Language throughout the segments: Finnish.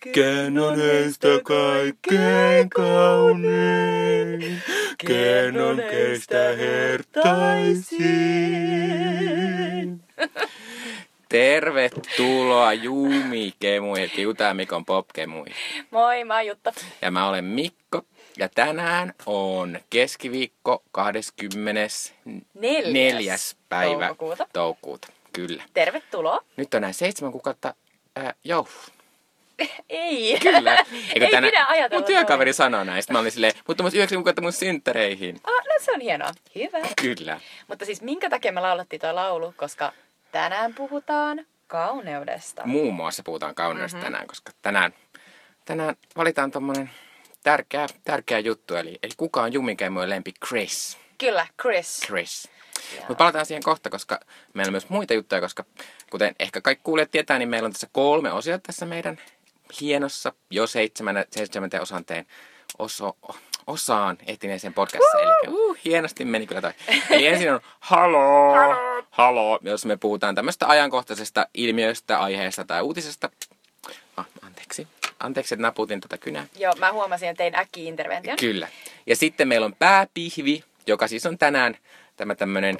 Ken on heistä kaikkein kaunein? Ken on keistä hertaisin? Tervetuloa Juumi Kemui, Kiutaa Mikon Pop Kemui. Moi, mä oon Jutta. Ja mä olen Mikko. Ja tänään on keskiviikko 24. Neljäs päivä toukokuuta. toukokuuta. Kyllä. Tervetuloa. Nyt on näin seitsemän kuukautta äh, joo. Ei. Kyllä. Ei pidä ajatella Mun työkaveri sanoi näistä. Mä olin silleen, mutta mun yhdeksän kuukautta mun synttäreihin. Ah, no se on hienoa. Hyvä. Kyllä. Mutta siis minkä takia me laulettiin tuo laulu? Koska tänään puhutaan kauneudesta. Muun muassa puhutaan kauneudesta Mhm. mm-hmm. tänään, koska tänään, tänään valitaan tommonen tärkeä, tärkeä juttu. Eli, eli kuka on Jumikeimojen lempi? Chris. Kyllä, Chris. Chris. Mutta palataan siihen kohta, koska meillä on myös muita juttuja, koska kuten ehkä kaikki kuulijat tietää, niin meillä on tässä kolme osiota tässä meidän hienossa jo seitsemän, seitsemänteen osanteen oso, osaan ehtineeseen podcastissa. Eli uh, hienosti meni kyllä toi. Eli ensin on halo, Halo. jos me puhutaan tämmöistä ajankohtaisesta ilmiöstä, aiheesta tai uutisesta. Ah, anteeksi. Anteeksi, että naputin tätä kynää. Joo, mä huomasin, että tein äkki intervention. Kyllä. Ja sitten meillä on pääpihvi, joka siis on tänään tämä tämmönen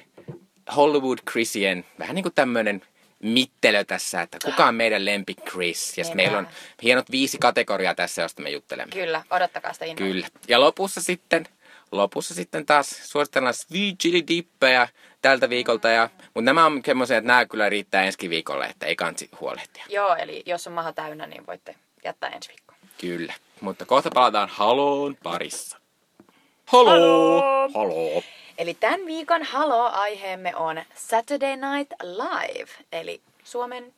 Hollywood Chrisien, vähän niin kuin tämmönen mittelö tässä, että kuka on meidän lempi Chris. Ja meillä on hienot viisi kategoriaa tässä, josta me juttelemme. Kyllä, odottakaa sitä innolla. Kyllä. Ja lopussa sitten, lopussa sitten taas suositellaan sweet chili dippejä tältä viikolta. Ja, mutta nämä on semmoisia, että nämä kyllä riittää ensi viikolle, että ei kansi huolehtia. Joo, eli jos on maha täynnä, niin voitte jättää ensi viikkoon. Kyllä. Mutta kohta palataan Haloon parissa. Halo! Halo! Halo! Eli tämän viikon Halo-aiheemme on Saturday Night Live, eli Suomen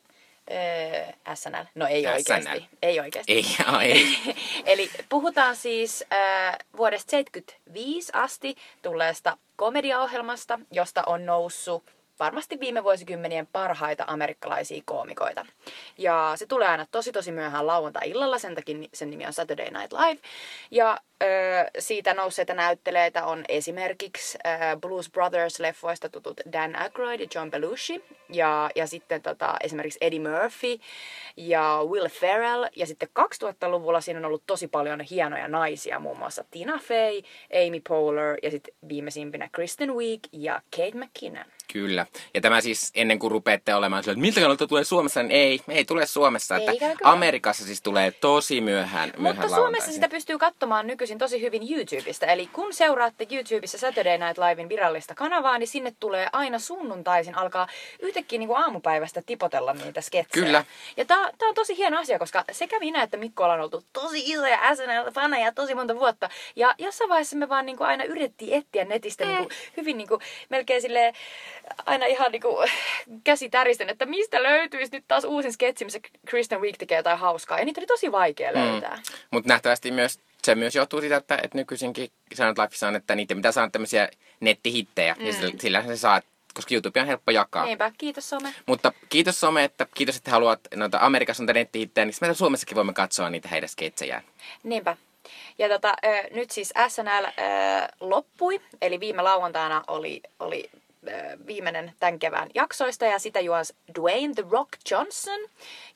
öö, SNL. No ei SNL. oikeasti. Ei oikeasti. Ei, ei. Eli puhutaan siis äh, vuodesta 75 asti tulleesta komediaohjelmasta, josta on noussut varmasti viime vuosikymmenien parhaita amerikkalaisia koomikoita. Ja se tulee aina tosi tosi myöhään lauantai-illalla, sen takia sen nimi on Saturday Night Live. Ja ö, siitä nousseita näyttelijöitä on esimerkiksi ö, Blues Brothers-leffoista tutut Dan Aykroyd ja John Belushi. Ja, ja sitten tota, esimerkiksi Eddie Murphy ja Will Ferrell. Ja sitten 2000-luvulla siinä on ollut tosi paljon hienoja naisia, muun muassa Tina Fey, Amy Poehler ja sitten viimeisimpinä Kristen Wiig ja Kate McKinnon. Kyllä. Ja tämä siis ennen kuin rupeatte olemaan sillä, että miltä kannalta tulee Suomessa, niin ei, ei tule Suomessa. Että kyllä. Amerikassa siis tulee tosi myöhään, myöhään Mutta Suomessa sitä pystyy katsomaan nykyisin tosi hyvin YouTubesta. Eli kun seuraatte YouTubessa Saturday Night Livein virallista kanavaa, niin sinne tulee aina sunnuntaisin alkaa yhtäkkiä niin kuin aamupäivästä tipotella niitä sketsejä. Kyllä. Ja tää, tää on tosi hieno asia, koska sekä minä että Mikko ollaan oltu tosi isoja SNL-faneja tosi monta vuotta. Ja jossain vaiheessa me vaan niin kuin aina yritettiin etsiä netistä niin kuin, hyvin niin kuin, melkein silleen, aina ihan niin kuin, käsi täristen, että mistä löytyisi nyt taas uusin sketsi, missä Kristen Wiig tekee jotain hauskaa. Ja niitä oli tosi vaikea löytää. Mm. Mutta nähtävästi myös, se myös johtuu siitä, että, että nykyisinkin Sanat Lifeissa on, että niitä pitää saada tämmöisiä nettihittejä. Mm. Ja sillä, sillä se saa, koska YouTube on helppo jakaa. Niinpä, kiitos some. Mutta kiitos some, että kiitos, että haluat noita Amerikassa noita nettihittejä, niin me Suomessakin voimme katsoa niitä heidän sketsejään. Niinpä. Ja tota, ö, nyt siis SNL ö, loppui, eli viime lauantaina oli, oli viimeinen tämän kevään jaksoista ja sitä juos Dwayne The Rock Johnson.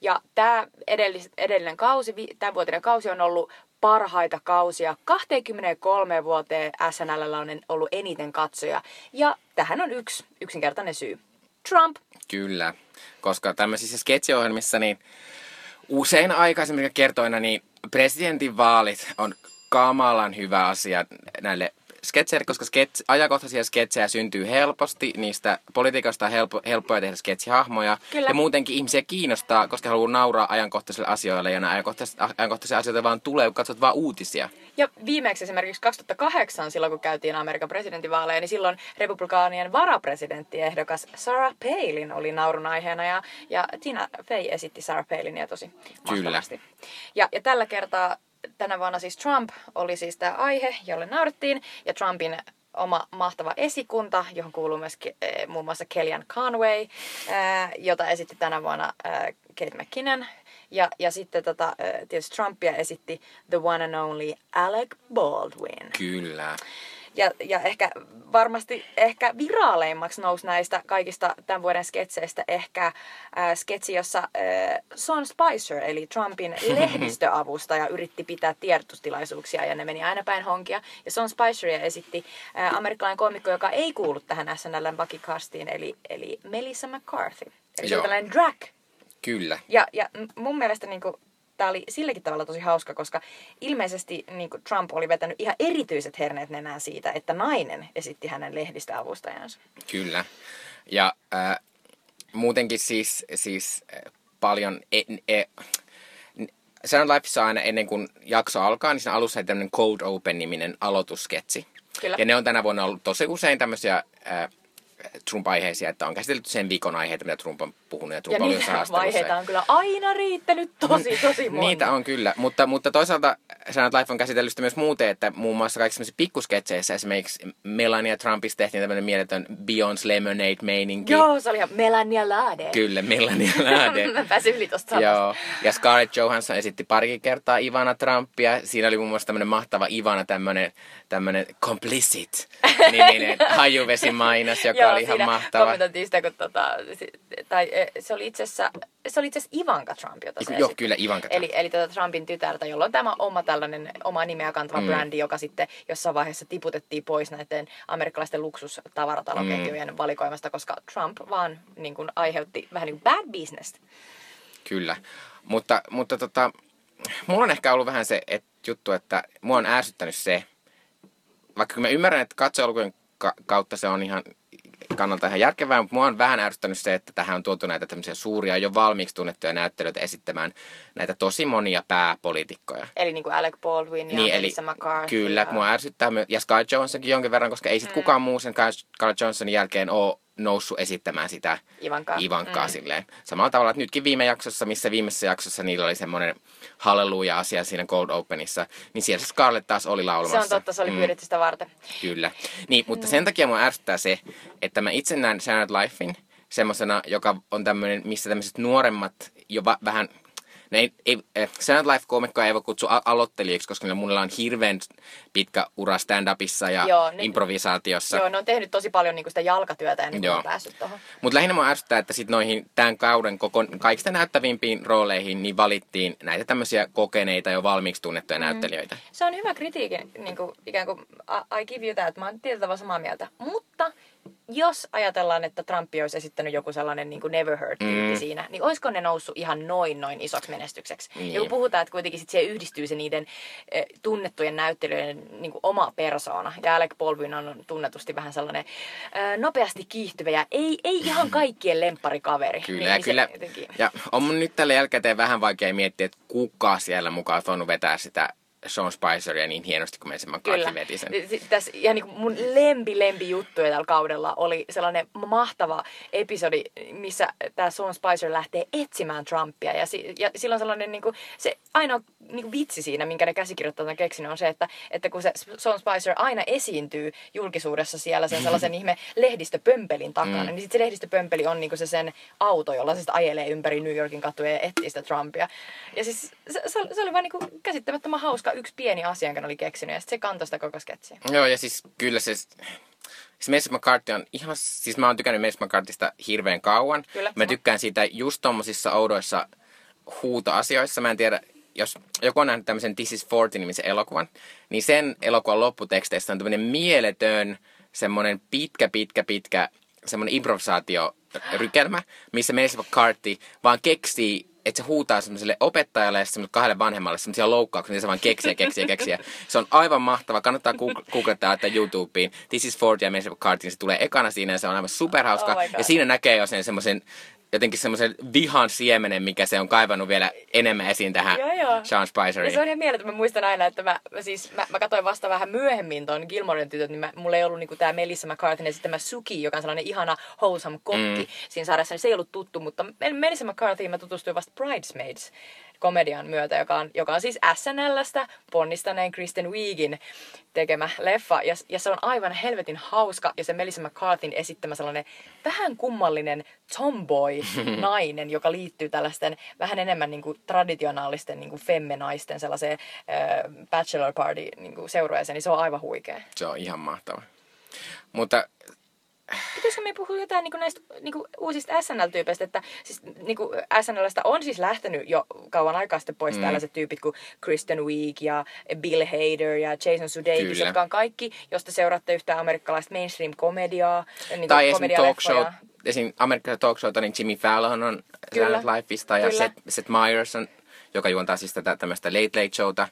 Ja tämä edellis, edellinen kausi, tämän vuotinen kausi on ollut parhaita kausia. 23 vuoteen SNL on ollut eniten katsoja. Ja tähän on yksi yksinkertainen syy. Trump. Kyllä, koska tämmöisissä sketsiohjelmissa niin usein aikaisemmin kertoina niin presidentinvaalit on kamalan hyvä asia näille sketseille, koska skets, ajankohtaisia sketsejä syntyy helposti, niistä politiikasta on helppo, helppoja tehdä sketsihahmoja. Kyllä. Ja muutenkin ihmisiä kiinnostaa, koska haluaa nauraa ajankohtaisille asioille ja nämä ajankohtaiset, ajankohtaisia asioita vaan tulee, kun katsot vaan uutisia. Ja viimeksi esimerkiksi 2008, silloin kun käytiin Amerikan presidentinvaaleja, niin silloin republikaanien varapresidenttiehdokas Sarah Palin oli naurun aiheena ja, ja Tina Fey esitti Sarah Palinia tosi Kyllä. mahtavasti. Ja, ja tällä kertaa tänä vuonna siis Trump oli siis tämä aihe, jolle naurettiin, ja Trumpin oma mahtava esikunta, johon kuuluu myös eh, muun muassa Kellyanne Conway, ää, jota esitti tänä vuonna ää, Kate McKinnon. Ja, ja sitten tota, tietysti Trumpia esitti the one and only Alec Baldwin. Kyllä. Ja, ja ehkä varmasti ehkä viraaleimmaksi nousi näistä kaikista tämän vuoden sketseistä ehkä äh, sketsi, jossa äh, Son Spicer, eli Trumpin lehdistöavustaja, yritti pitää tiedotustilaisuuksia ja ne meni aina päin honkia. Ja Son Spiceria esitti äh, amerikkalainen komikko, joka ei kuulu tähän SNLn vakikastiin, eli, eli Melissa McCarthy. Eli se on tällainen drag Kyllä. ja, ja mun mielestä niin tämä oli silläkin tavalla tosi hauska, koska ilmeisesti niin kuin Trump oli vetänyt ihan erityiset herneet nenään siitä, että nainen esitti hänen lehdistöavustajansa. Kyllä. Ja äh, muutenkin siis, siis äh, paljon... E, e, Saturday Lifeissa aina ennen kuin jakso alkaa, niin siinä alussa on tämmöinen Cold Open-niminen aloitusketsi. Kyllä. Ja ne on tänä vuonna ollut tosi usein tämmöisiä äh, Trump-aiheisia, että on käsitelty sen viikon aiheita, mitä Trump on puhunut ja Trump Ja haastattelussa. vaiheita on kyllä aina riittänyt tosi, tosi monta. Niitä on kyllä, mutta, mutta toisaalta Sanat Life on käsitellyt sitä myös muuten, että muun muassa kaikissa pikkusketseissä esimerkiksi Melania Trumpista tehtiin tämmöinen mieletön Beyoncé Lemonade-meininki. Joo, se oli ihan Melania Lade. Kyllä, Melania Lade. Mä pääsin yli tosta. Joo, ja Scarlett Johansson esitti parikin kertaa Ivana Trumpia. Siinä oli muun muassa tämmöinen mahtava Ivana, tämmöinen, tämmöinen complicit niminen hajuvesimainas, joka Joo, oli ihan siinä mahtava. kommentoitiin sitä, kun tota, tai eh, se oli itse asiassa, se oli itse asiassa Ivanka Trump, jota se Joo, kyllä, Ivanka Trump. Eli, eli tätä Trumpin tytärtä, jolla on tämä oma tällainen oma nimeä kantava Mm. brändi, joka sitten jossain vaiheessa tiputettiin pois näiden amerikkalaisten luksustavarataloketjujen mm. valikoimasta, koska Trump vaan niin kuin, aiheutti vähän niin kuin bad business. Kyllä. Mutta, mutta tota, mulla on ehkä ollut vähän se että juttu, että mua on ärsyttänyt se, vaikka mä ymmärrän, että katsojalukujen ka- kautta se on ihan kannalta ihan järkevää, mutta mua on vähän ärsyttänyt se, että tähän on tuotu näitä tämmöisiä suuria, jo valmiiksi tunnettuja näyttelijöitä esittämään näitä tosi monia pääpoliitikkoja. Eli niin kuin Alec Baldwin ja Niin, eli Melissa McCarthy. Kyllä, ja... mua ärsyttää myös, ja Sky Johnsonkin jonkin verran, koska ei sit mm. kukaan muu sen Scarlett Johnsonin jälkeen ole noussut esittämään sitä Ivankaa. Ivankaa Mm. silleen. Samalla tavalla, että nytkin viime jaksossa, missä viimeisessä jaksossa niillä oli semmoinen halleluja-asia siinä Cold Openissa, niin siellä se Scarlett taas oli Se laulamassa. on totta, se oli pyydetty sitä varten. Kyllä. Niin, mutta sen takia mua ärsyttää se, että mä itse näen Saturday Lifein semmoisena, joka on tämmöinen, missä tämmöiset nuoremmat jo va- vähän ne ei, ei, eh, Saturday Life-komikkoja ei voi kutsua a- aloittelijoiksi, koska niillä monilla on hirveän pitkä ura stand-upissa ja Joo, ne- improvisaatiossa. Joo, ne on tehnyt tosi paljon niin kuin sitä jalkatyötä ennen kuin Joo. on päässyt tuohon. Mutta lähinnä mua ärsyttää, että sit noihin tämän kauden koko, kaikista näyttävimpiin rooleihin niin valittiin näitä tämmöisiä kokeneita jo valmiiksi tunnettuja mm. näyttelijöitä. Se on hyvä kritiikin, niin kuin, ikään kuin I- I give you that, mä oon tietyllä tavalla samaa mieltä. Mutta jos ajatellaan, että Trump olisi esittänyt joku sellainen niin kuin never heard tyyppi Mm. siinä, niin olisiko ne noussut ihan noin noin isoksi menestykseksi? Niin. Ja kun puhutaan, että kuitenkin sit siihen yhdistyy se niiden eh, tunnettujen näyttelijöiden niin kuin oma persoona. Ja Alec Baldwin on tunnetusti vähän sellainen eh, nopeasti kiihtyvä ja ei, ei ihan kaikkien lempparikaveri. Kyllä, niin, niin kyllä. jotenkin- Ja on mun nyt tällä jälkikäteen vähän vaikea miettiä, että kuka siellä mukaan voinut vetää sitä Sean Spiceria niin hienosti kuin Mason McCarthy Kyllä. veti sen. Tässä ihan niin mun lempi lempi juttuja tällä kaudella oli sellainen mahtava episodi, missä tämä Sean Spicer lähtee etsimään Trumpia. Ja, si- ja silloin sellainen niin kuin, se ainoa niin kuin vitsi siinä, minkä ne käsikirjoittajat on keksinyt, on se, että, että kun se Sean Spicer aina esiintyy julkisuudessa siellä sen sellaisen ihme lehdistöpömpelin takana, Mm. niin sitten se lehdistöpömpeli on niin kuin se sen auto, jolla se ajelee ympäri New Yorkin katuja ja etsii sitä Trumpia. Ja siis se, se, oli- se oli vaan niin kuin käsittämättömän hauska yksi pieni asia, jonka ne oli keksinyt, ja sitten se kantoi sitä koko sketsiä. Joo, ja siis kyllä se... Siis Mason McCarthy on ihan... Siis mä oon tykännyt Mason McCarthysta hirveän kauan. Kyllä, Mä sama. tykkään siitä just tommosissa oudoissa huutoasioissa. Mä en tiedä, jos joku on nähnyt tämmöisen This is 40-nimisen elokuvan, niin sen elokuvan lopputeksteistä on tämmöinen mieletön, semmoinen pitkä, pitkä, pitkä, semmoinen improvisaatiorykelmä, missä Mason McCarthy vaan keksii että se huutaa semmoiselle opettajalle ja semmoiselle kahdelle vanhemmalle semmoisia loukkauksia, niin se vaan keksii ja keksii. Se on aivan mahtava. Kannattaa goog- googlettaa että YouTubeen. This is 40 ja Mason McCarthy. Se tulee ekana siinä ja se on aivan superhauska. Oh ja siinä näkee jo sen semmoisen jotenkin semmoisen vihan siemenen, mikä se on kaivannut vielä enemmän esiin tähän Joo, joo. Sean Ja Spiceriin. se on ihan mieletön. Mä muistan aina, että mä, mä siis, mä, mä katsoin vasta vähän myöhemmin ton Gilmoren tytöt, niin mä, mulla ei ollut niinku tää Melissa McCarthyn esittämä Suki, joka on sellainen ihana wholesome kokki Mm. siinä sarjassa, niin se ei ollut tuttu, mutta Mel- Melissa McCarthy mä tutustuin vasta Bridesmaids komedian myötä, joka on, joka on siis SNLstä ponnistaneen Kristen Wiigin tekemä leffa. Ja, ja se on aivan helvetin hauska ja se Melissa McCarthyn esittämä sellainen vähän kummallinen tomboy-nainen, joka liittyy tällaisten vähän enemmän niin kuin traditionaalisten niin kuin femmenaisten sellaiseen äh, bachelor party niin kuin seurueeseen, niin se on aivan huikea. Se on ihan mahtava. Mutta Pitäisikö me puhua jotain niin näistä niin uusista SNL-tyypeistä, että siis niin SNLstä on siis lähtenyt jo kauan aikaa sitten pois mm. tällaiset tyypit kuin Kristen Wiig ja Bill Hader ja Jason Sudeikis, jotka on kaikki, josta seuraatte yhtä amerikkalaista mainstream-komediaa. Niin tai esimerkiksi talk show, esim. amerikkalainen talk show, niin Jimmy Fallon on Kyllä. Lifeista ja Seth, Seth Meyers on, joka juontaa siis tätä tämmöistä Late Late Showta,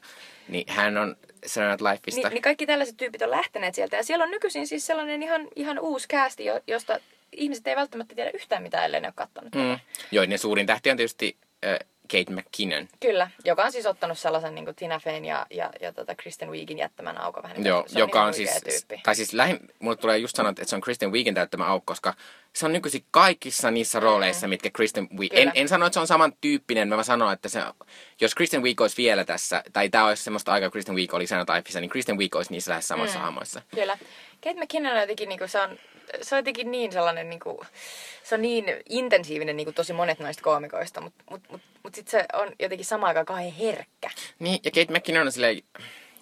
niin hän on Saturday Night Lifeista. Niin, niin kaikki tällaiset tyypit on lähteneet sieltä. Ja siellä on nykyisin siis sellainen ihan, ihan uusi casti, josta ihmiset ei välttämättä tiedä yhtään mitään, ellei ne ole katsonut. Mm. Joo, ne suurin tähti on tietysti äh, Kate McKinnon. Kyllä, joka on siis ottanut sellaisen niin kuin Tina Feyn ja, ja, ja tota Kristen Wiigin jättämän aukon vähän. Niin Joo, joka on, on siis, tyyppi. tai siis lähin, mulle tulee just sanoa, että se on Kristen Wiigin täyttämä aukko, koska se on nykyisin kaikissa niissä rooleissa, mm. mitkä Kristen Wiig... En, en sano, että se on samantyyppinen, mä vaan sanon, että se, jos Kristen Wiig olisi vielä tässä, tai tämä olisi semmoista aikaa, Kristen Wiig oli Saturday niin Kristen Wiig olisi niissä lähes samassa mm. hahmoissa. Kyllä. Kate McKinnon on jotenkin, niin kuin, se on se on jotenkin niin sellainen, niin kuin, se on niin intensiivinen niin kuin tosi monet noista koomikoista, mutta mut, mut, mut sitten se on jotenkin samaan aikaan kauhean herkkä. Niin, ja Kate McKinnon on silleen,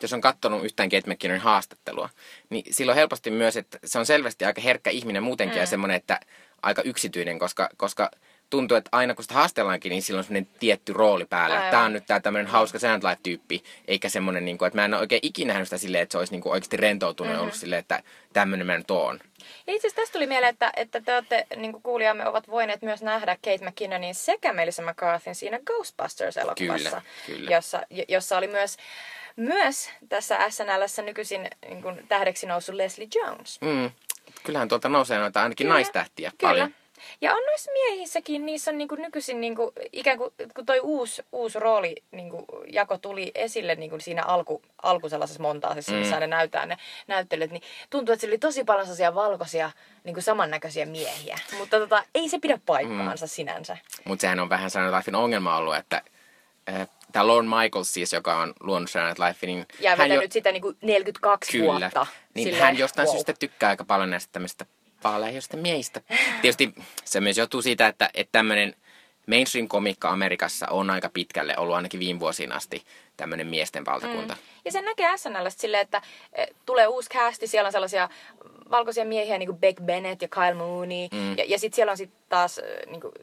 jos on katsonut yhtään Kate McKinnonin haastattelua, niin silloin helposti myös, että se on selvästi aika herkkä ihminen muutenkin mm. ja semmoinen, että aika yksityinen, koska, koska tuntuu, että aina kun sitä haastellaankin, niin silloin on semmoinen tietty rooli päällä. Tämä on nyt tämä tämmöinen hauska Sandlife-tyyppi, eikä semmoinen, niin kuin, että mä en ole oikein ikinä nähnyt sitä silleen, että se olisi niin kuin oikeasti rentoutunut mm-hmm. ollut silleen, että tämmöinen mä nyt oon. Ja itse asiassa tästä tuli mieleen, että, että te olette, niin kuin kuulijamme ovat voineet myös nähdä Kate McKinnonin sekä Melissa McCarthyn siinä Ghostbusters-elokuvassa. Jossa, jossa oli myös myös tässä SNLssä nykyisin niin kuin tähdeksi noussut Leslie Jones. Mm. Kyllähän tuolta nousee noita ainakin Kyllä. naistähtiä Kyllä. paljon. Ja on noissa miehissäkin, niissä on niinku nykyisin niinku, ikään kuin, kun toi uusi, uusi rooli niinku, jako tuli esille niinku siinä alku, alku sellaisessa montaasissa, mm. missä ne näyttää ne näyttelijät, niin tuntuu, että siellä oli tosi paljon sellaisia valkoisia niinku samannäköisiä miehiä. Mutta tota, ei se pidä paikkaansa mm. sinänsä. Mutta sehän on vähän sellainen Lifein ongelma ollut, että äh, tämä Lorne Michaels siis, joka on luonut Saturday Life, niin... Ja hän jo... sitä niinku 42 Kyllä. vuotta. Niin hän jostain wow. syystä tykkää aika paljon näistä tämmöistä vaaleista miehistä. Tietysti se myös johtuu siitä, että, että tämmöinen mainstream-komikka Amerikassa on aika pitkälle ollut ainakin viime vuosina asti tämmöinen miesten valtakunta. Mm. Ja sen näkee SNL silleen, että e, tulee uusi casti, siellä on sellaisia valkoisia miehiä niin kuin Beck Bennett ja Kyle Mooney. Mm. Ja, ja sitten siellä on sitten taas niin kuin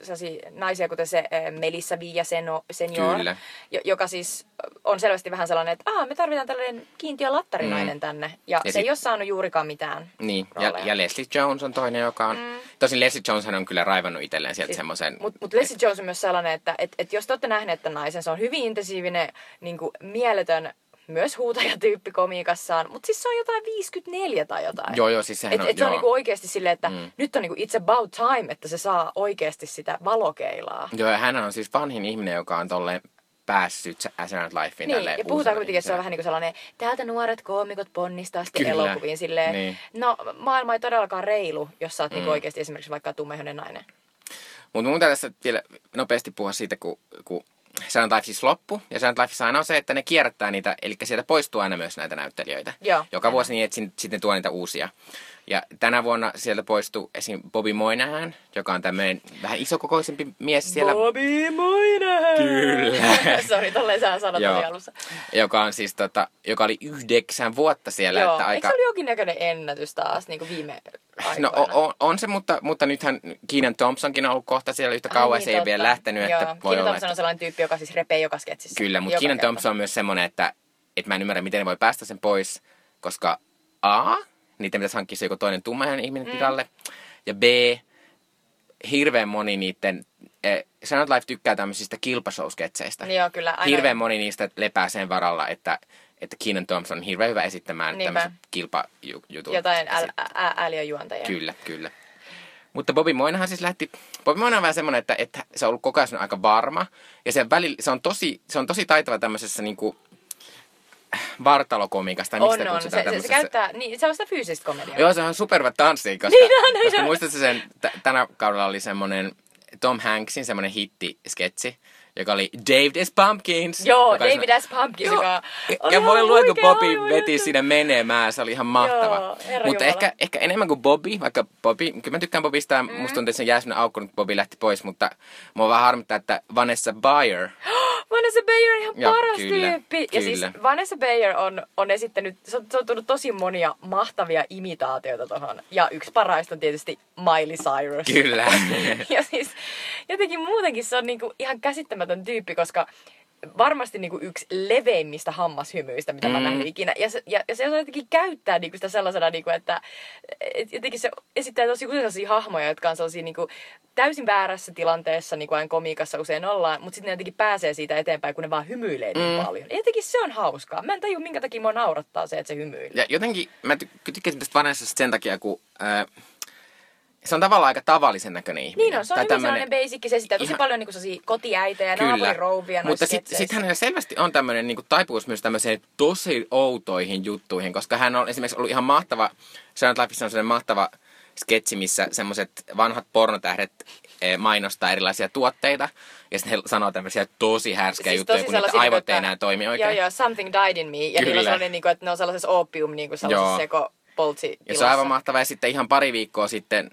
naisia, kuten se Melissa Villa Senior, Kyllä. joka siis on selvästi vähän sellainen, että Aa, me tarvitaan tällainen kiintiö lattarinainen mm. tänne. Ja, ja se sit... ei ole saanut juurikaan mitään Niin, ja, ja Leslie Jones on toinen, joka on... Mm. Tosin Leslie Jones on kyllä raivannut itselleen sieltä siis, semmoisen... Mutta mut Leslie Jones on myös sellainen, että et, et jos te olette nähneet tämän naisen, se on hyvin intensiivinen, niin kuin, mieletön myös huutajatyyppi komiikassaan, mutta siis se on jotain 54 tai jotain. Joo, joo, siis sehän et, on, et se on niinku oikeasti silleen, että mm. nyt on niinku it's about time, että se saa oikeasti sitä valokeilaa. Joo, ja hän on siis vanhin ihminen, joka on tolleen päässyt Saturday Lifein niin, ja puhutaan kuitenkin, että se on vähän niin kuin sellainen, täältä nuoret koomikot ponnistaa sitten Kyllä. elokuviin silleen, niin. no maailma ei todellakaan reilu, jos sä oot niinku mm. niin oikeasti esimerkiksi vaikka tummeihoinen nainen. Mutta mun tässä vielä nopeasti puhua siitä, kun, kun Silent Life siis loppu, ja Silent Lifeissa aina on se, että ne kierrättää niitä, eli sieltä poistuu aina myös näitä näyttelijöitä. Joo. Joka vuosi niin, että sitten tuo niitä uusia. Ja tänä vuonna sieltä poistui esim. Bobby Moynihan, joka on tämmöinen vähän isokokoisempi mies siellä. Bobby Moynihan! Kyllä. Sori, tolleen sä sanot alussa. Joka on siis tota, joka oli yhdeksän vuotta siellä. Joo, että aika... eikö se oli näköinen ennätys taas niin kuin viime No on, on, se, mutta, mutta nythän Keenan Thompsonkin on ollut kohta siellä yhtä kauan, niin, se ei totta. vielä lähtenyt. Joo. Että voi Keenan Thompson on sellainen tyyppi, joka siis repee joka sketsissä. Kyllä, mutta Keenan Thompson on myös semmoinen, että, että mä en ymmärrä, miten ne voi päästä sen pois, koska A, niiden pitäisi hankkia se joku toinen tummainen ihminen mm. tilalle. Ja B, hirveän moni niiden, eh, Sanat Life tykkää tämmöisistä kilpashow-sketseistä. Joo, kyllä. Aina. Hirveän moni niistä lepää sen varalla, että, että Keenan Thompson on hirveän hyvä esittämään tämmöiset kilpajutut. Jotain ääliöjuontajia. Kyllä, kyllä. Mutta Bobby Moynahan siis lähti, Bobby Moynahan on vähän semmoinen, että, että se on ollut koko ajan aika varma. Ja se, välillä, se, on, tosi, se on tosi taitava tämmöisessä niinku, vartalokomikasta. On, on. Se, se, se, käyttää, niin, se on sitä fyysistä komediaa. Joo, se on supervä tanssi, koska, niin on, koska muistatko sen, t- tänä kaudella oli semmoinen Tom Hanksin semmoinen hitti-sketsi, joka oli David S. Pumpkins. Joo, oli David S. Pumpkins, Joo. joka oli ja voi luoda, kun Bobby hahmo veti sinne menemään, se oli ihan mahtava. Joo, Mutta ehkä, ehkä enemmän kuin Bobby, vaikka Bobby, kyllä mä tykkään Bobista ja Mm. musta tuntuu, että sen jää sellainen aukko, kun Bobby lähti pois, mutta mua vaan harmittaa, että Vanessa Bayer, Vanessa Bayer on ihan Joo, paras kyllä, tyyppi. Ja siis kyllä. Vanessa Bayer on, on esittänyt, se on, se on tullut tosi monia mahtavia imitaatioita tohon. Ja yksi parhaista on tietysti Miley Cyrus. kyllä. ja siis jotenkin muutenkin se on niinku ihan käsittämätön tyyppi, koska varmasti niinku yksi leveimmistä hammashymyistä, mitä mm. mä nähnyt ikinä. Ja se, ja, ja se jotenkin käyttää niinku sitä sellaisena, niinku, että et jotenkin se esittää tosi usein sellaisia hahmoja, jotka on sellaisia niinku, täysin väärässä tilanteessa, niin kuin komiikassa usein ollaan, mutta sitten ne jotenkin pääsee siitä eteenpäin, kun ne vaan hymyilee niin Mm. paljon. Ja jotenkin se on hauskaa. Mä en tajua, minkä takia mua naurattaa se, että se hymyilee. Ja jotenkin mä ty- tykkäsin tästä Vanessasta sen takia, kun ää, se on tavallaan aika tavallisen näköinen ihminen. Niin on, se on Tai hyvin tämmönen- sellainen basic, se esittää tosi ihan- paljon niinku sellaisia kotiäitejä, naapurirouvia Mutta sitten sit hänellä selvästi on tämmöinen niin taipumus myös tämmöiseen tosi outoihin juttuihin, koska hän on esimerkiksi ollut ihan mahtava, Lifeissa on sellainen mahtava sketsi, missä semmoiset vanhat pornotähdet eh, mainostaa erilaisia tuotteita, ja sitten he sanoo tämmöisiä tosi härskejä Siis juttuja, kun niitä aivot ei enää toimi oikein. Joo, joo, Something Died in Me. Ja niillä on Kyllä. sellainen, niinku, että ne on sellaisessa opium, niinku sellaisessa Joo. seko poltsi Ja se on aivan mahtavaa. Ja sitten ihan pari viikkoa sitten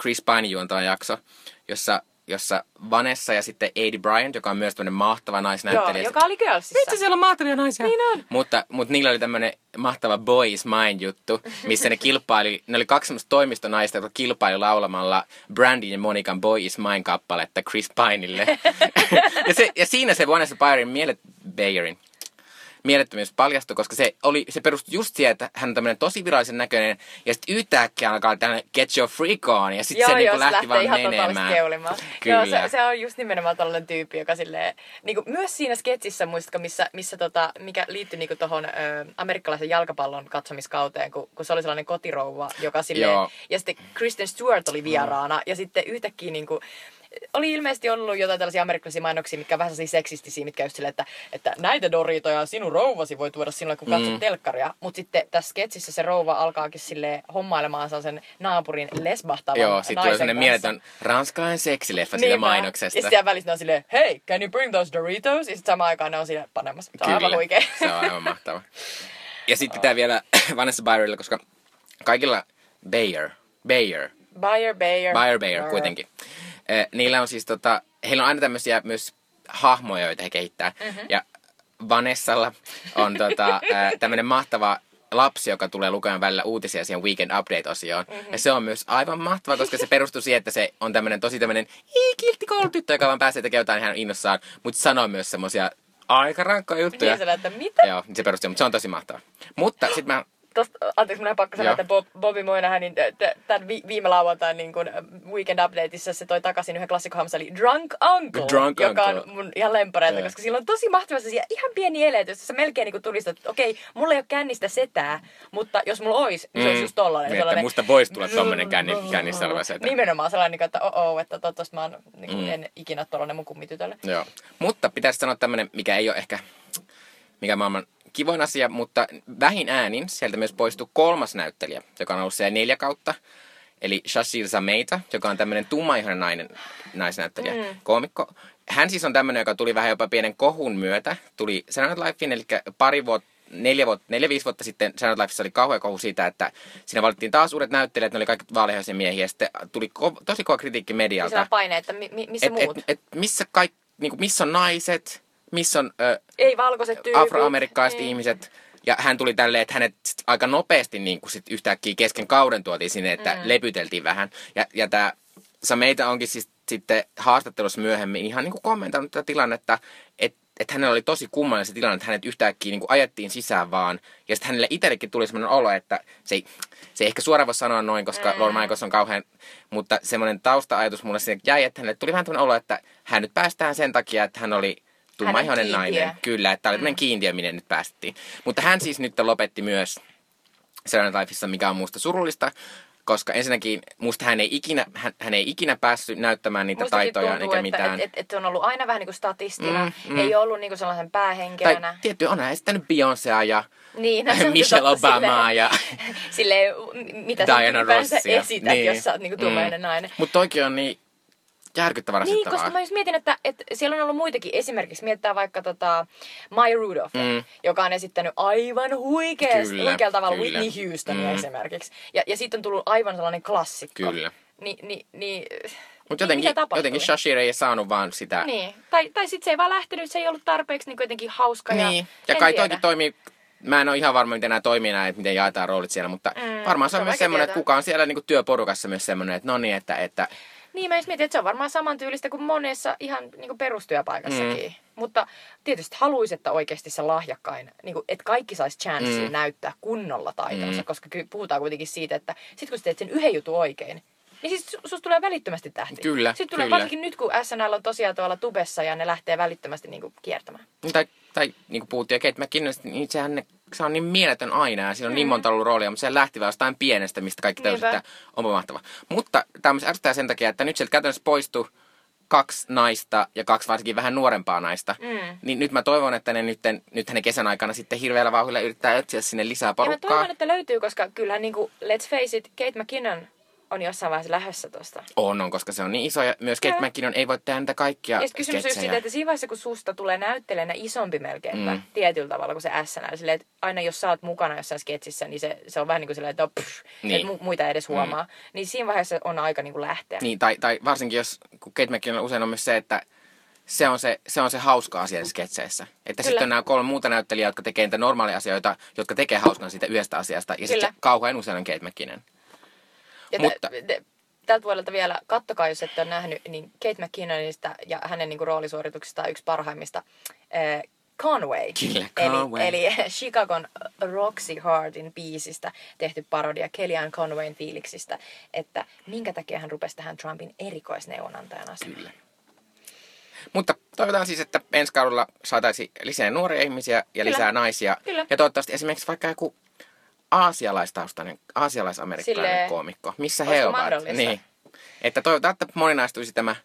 Chris Pine juontava jakso, jossa, jossa Vanessa ja sitten Aidy Bryant, joka on myös tämmöinen mahtava Joo, naisnäyttelijä. joka oli Girlsissa. Vitsi, siellä on mahtavia naisia. Niin on. Mutta, mutta niillä oli tämmöinen mahtava Boys Mind juttu, missä ne kilpaili, ne oli kaksi semmoista toimistonaista, jotka kilpaili laulamalla Brandin ja Monikan Boy is Mine kappaletta Chris Pineille. ja, se, ja siinä se Vanessa Bayerin, mielet, Bayerin mielettömyys paljastui, koska se, oli, se perustui just siihen, että hän on tämmöinen tosi virallisen näköinen, ja sitten yhtäkkiä alkaa tämmöinen get your freak on, ja sitten se se lähti vaan ihan menemään. Kyllä. Joo, se, se, on just nimenomaan tällainen tyyppi, joka silleen, niinku, myös siinä sketsissä, muistatko, missä, missä tota, mikä liittyi tohon ö, amerikkalaisen jalkapallon katsomiskauteen, kun, kun se oli sellainen kotirouva, joka silleen, Joo. ja sitten Kristen Stewart oli vieraana, ja sitten yhtäkkiä niinku, oli ilmeisesti ollut jotain tällaisia amerikkalaisia mainoksia, mitkä vähän sellaisia seksistisiä, mitkä just silleen, että, että näitä Doritoja sinun rouvasi voi tuoda silloin, kun katsot Mm. telkkaria. Mutta sitten tässä sketsissä se rouva alkaakin sille hommailemaan sellaisen naapurin lesbahtavan Joo, sitten tulee sellainen mieletön ranskalainen seksileffa siitä Niinpä. mainoksesta. Ja sitten siellä välissä ne on silleen, hei, can you bring those Doritos? Ja sitten samaan aikaan ne on siinä panemassa. Se on aivan huikea. se on aivan mahtava. Ja sitten pitää vielä Vanessa Bayerille, koska kaikilla Bayer, Bayer, Bayer, Bayer. Bayer Bayer kuitenkin. Niillä on siis tota, heillä on aina tämmöisiä myös hahmoja, joita he kehittää. Mm-hmm. Ja Vanessalla on tota, tämmöinen mahtava lapsi, joka tulee lukemaan välillä uutisia siihen Weekend Update-osioon. Mm-hmm. Ja se on myös aivan mahtava, koska se perustuu siihen, että se on tämmöinen tosi tämmöinen kiltti koulutyttö, joka vaan pääsee tekemään jotain ihan innossaan, mutta sanoo myös semmoisia aika rankkoja juttuja. Niin että mitä? Joo, niin se perustuu, mutta se on tosi mahtava. Mutta sitten mä Tosta, anteeksi, mun on pakko sanoa, että Bob, Bobby Moynihan, niin tämän vi- viime lauantain niin kun Weekend Updateissa se toi takaisin yhden klassikkohamsa, eli Drunk Uncle, Drunk joka Uncle. on mun ihan lempareita, Joo. koska sillä on tosi mahtavia sellaisia ihan pieni eleitä, joissa sä melkein niin tunnistat, että okei, mulla ei ole kännistä setää, mutta jos mulla olisi, niin se olisi just tollainen. Niin, että sellainen- musta voisi tulla tommonen känni, kännissä oleva setä. Nimenomaan sellainen, niin kuin, että oh, oh että toivottavasti mä oon, niin kuin, Mm. en ikinä tollainen mun kummitytölle. Joo. Mutta pitäisi sanoa tämmönen, mikä ei ole ehkä mikä maailman kivoin asia, mutta vähin äänin sieltä myös poistui kolmas näyttelijä, joka on ollut siellä neljä kautta. Eli Shashir Zameita, joka on tämmöinen tummaihoinen nainen, naisnäyttelijä, mm. koomikko. Hän siis on tämmöinen, joka tuli vähän jopa pienen kohun myötä. Tuli Saturday Lifein, eli pari vuotta, neljä, vuotta, neljä, viisi vuotta sitten Saturday Lifeissa oli kauhea kohu siitä, että siinä valittiin taas uudet näyttelijät, ne oli kaikki vaalehoisia miehiä. Ja sitten tuli ko- tosi kova kritiikki Ja medialta. sellainen paine, että mi- mi- missä Et, muut? et, et, missä, kaik, niinku, missä on naiset, missä on ö, ei valkoiset tyypit. afroamerikkalaiset Niin. ihmiset. Ja hän tuli tälleen, että hänet sit aika nopeasti niin kuin sit yhtäkkiä kesken kauden tuotiin sinne, että mm. lepyteltiin vähän. Ja, ja tämä Sameita onkin siis sitten haastattelussa myöhemmin ihan niin kuin kommentoinut tätä tilannetta, että että hänellä oli tosi kummallinen se tilanne, että hänet yhtäkkiä niin kuin ajettiin sisään vaan. Ja sitten hänelle itsellekin tuli semmoinen olo, että se ei, se ei ehkä suoraan voi sanoa noin, koska mm. Lorne Michaels on kauhean, mutta semmoinen tausta-ajatus mulle sinne jäi, että hänelle tuli vähän tämmöinen olo, että hän nyt päästään sen takia, että hän oli tummaihoinen nainen. Kyllä, että tämä oli tämmöinen kiintiö, minne nyt päästettiin. Mutta hän siis nyt lopetti myös Saturday Night Lifeissa, mikä on musta surullista, koska ensinnäkin musta hän ei ikinä, hän, hän ei ikinä päässyt näyttämään niitä Mustakin taitoja tuntuu, eikä että mitään. Et, et, et on ollut aina vähän niin kuin statistina, Mm, mm, mm. ei ollut niin kuin sellaisen tai päähenkilönä. tietty on hän esittänyt Beyoncéa ja Niin, no Michelle Obamaa ja Silleen, mitä Diana sä ylipäänsä Rossia. esität, Niin. jos sä oot niinku tummainen nainen. Mutta toikin on niin, järkyttävän Niin, rasittavaa. koska mä just mietin, että, että siellä on ollut muitakin. Esimerkiksi miettää vaikka tota Maya Rudolph, mm. joka on esittänyt aivan huikeas, Kyllä, huikealla tavalla kyllä. Whitney Houstonia Mm. esimerkiksi. Ja, ja sitten on tullut aivan sellainen klassikko. Kyllä. Ni, ni, ni, Mutta niin jotenkin, jotenkin Shashir ei saanut vaan sitä. Niin. Tai, tai sitten se ei vaan lähtenyt, se ei ollut tarpeeksi niin jotenkin hauska. Ja, Niin. Ja en kai toikin toimii, mä en ole ihan varma, miten nämä toimii näin, että miten jaetaan roolit siellä, mutta Mm, varmaan se se on on myös semmoinen, että kuka on siellä niinku työporukassa myös semmoinen, että no niin, että, että Niin, mä just mietin, että se on varmaan samantyylistä kuin monessa ihan niin perustyöpaikassakin. Mm. Mutta tietysti haluaisin, että oikeasti se lahjakkain, niin kuin, että kaikki saisi chanssin Mm. näyttää kunnolla taitonsa, Mm. koska puhutaan kuitenkin siitä, että sit kun sä teet sen yhden jutun oikein, niin siis su- susta tulee välittömästi tähti. Kyllä, Sitten tulee kyllä. varsinkin nyt, kun SNL on tosiaan tuolla tubessa ja ne lähtee välittömästi niin kuin kiertämään. tai, tai niin kuin puhuttiin Kate McKinnon, niin sehän ne, se on niin mieletön aina ja siinä on niin Mm. monta ollut roolia, mutta se lähti vaan jostain pienestä, mistä kaikki Niinpä. että onpa mahtava. Mutta tämä myös ärsyttää sen takia, että nyt sieltä käytännössä poistui kaksi naista ja kaksi varsinkin vähän nuorempaa naista. Mm. Niin nyt mä toivon, että ne nytten, nythän ne kesän aikana sitten hirveällä vauhdilla yrittää etsiä sinne lisää Ja mä porukkaa. toivon, että löytyy, koska kyllähän niin kuin, let's face it, Kate McKinnon on jossain vaiheessa lähdössä tosta. On, on, koska se on niin iso ja myös Kate. McKinnon ei voi tehdä niitä kaikkia Ja kysymys on sketsejä. siitä, että siinä vaiheessa, kun susta tulee näyttelijänä isompi melkeinpä, Mm. mm. tietyllä tavalla kuin se SNL, silleen, että aina jos sä oot mukana jossain sketsissä, niin se, se on vähän niin kuin silleen, että, pff, Niin. että mu- muita edes huomaa. Mm. Niin siinä vaiheessa on aika niin kuin lähteä. Niin, tai, tai varsinkin jos, kun Kate McKinnon usein on myös se, että se on se, se, on se hauska asia sketseissä. Että sitten on nämä kolme muuta näyttelijää, jotka tekee niitä normaaleja asioita, jotka tekee hauskan siitä yhdestä asiasta. Ja sitten kauhean usein on Kate McKinnon. Ja mutta- tä- te- tältä vuodelta vielä, kattokaa jos ette ole nähnyt, niin Kate McKinnonista ja hänen niin kuin roolisuorituksistaan yksi parhaimmista, äh, Conway. Kyllä, Conway. Eli, eli Chicagon Roxy Hardin biisistä tehty parodia Kellyanne Conwayn fiiliksistä, että minkä takia hän rupesi tähän Trumpin erikoisneuvonantajan asemaan. Kyllä. Mutta toivotaan siis, että ensi kaudella saataisiin lisää nuoria ihmisiä ja Kyllä. lisää naisia. Kyllä. Ja toivottavasti esimerkiksi vaikka joku aasialaistaustainen, aasialaisamerikkalainen Silleen, koomikko. Missä he ovat. mahdollista? Niin. Että toivotaan, että moninaistuisi tämä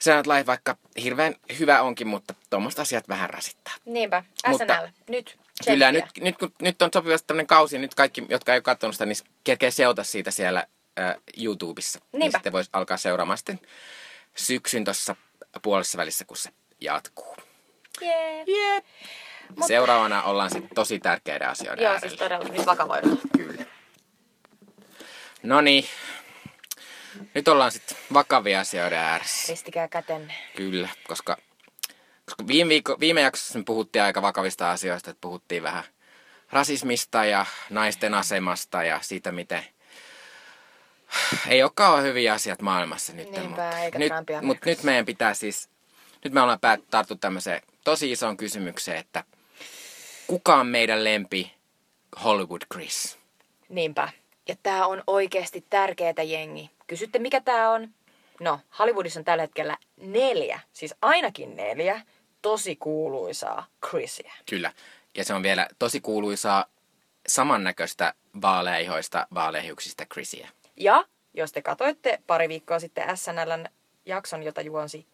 Saturday Live, vaikka hirveän hyvä onkin, mutta tuommoista asiat vähän rasittaa. Niinpä, Mutta- SNL, nyt. Kyllä, nyt, nyt, kun, nyt on sopivasti tämmöinen kausi, nyt kaikki, jotka ei ole katsonut sitä, niin kerkee seurata siitä siellä äh, YouTubessa. Niin Niinpä. sitten voisi alkaa seuraamaan sitten syksyn tuossa puolessa välissä, kun se jatkuu. Jee. Jep. Mut- Seuraavana ollaan sitten tosi tärkeiden asioiden Joo, äärellä. siis todella nyt vakavoidaan. Kyllä. No niin. Nyt ollaan sitten vakavia asioiden ääressä. Ristikää kätenne. Kyllä, koska, koska viime, viikko, viime jaksossa me puhuttiin aika vakavista asioista, että puhuttiin vähän rasismista ja naisten asemasta ja siitä, miten ei ole kauan hyviä asiat maailmassa nyt. Niinpä, mutta, eikä nyt, mutta nyt meidän pitää siis, nyt me ollaan päät, tarttu tämmöiseen tosi isoon kysymykseen, että kuka on meidän lempi Hollywood Chris? Niinpä. Ja tää on oikeasti tärkeätä jengi. Kysytte, mikä tää on? No, Hollywoodissa on tällä hetkellä neljä, siis ainakin neljä, tosi kuuluisaa Chrisiä. Kyllä. Ja se on vielä tosi kuuluisaa samannäköistä vaaleihoista vaaleihuksista Chrisiä. Ja jos te katoitte pari viikkoa sitten SNLn jakson, jota juonsi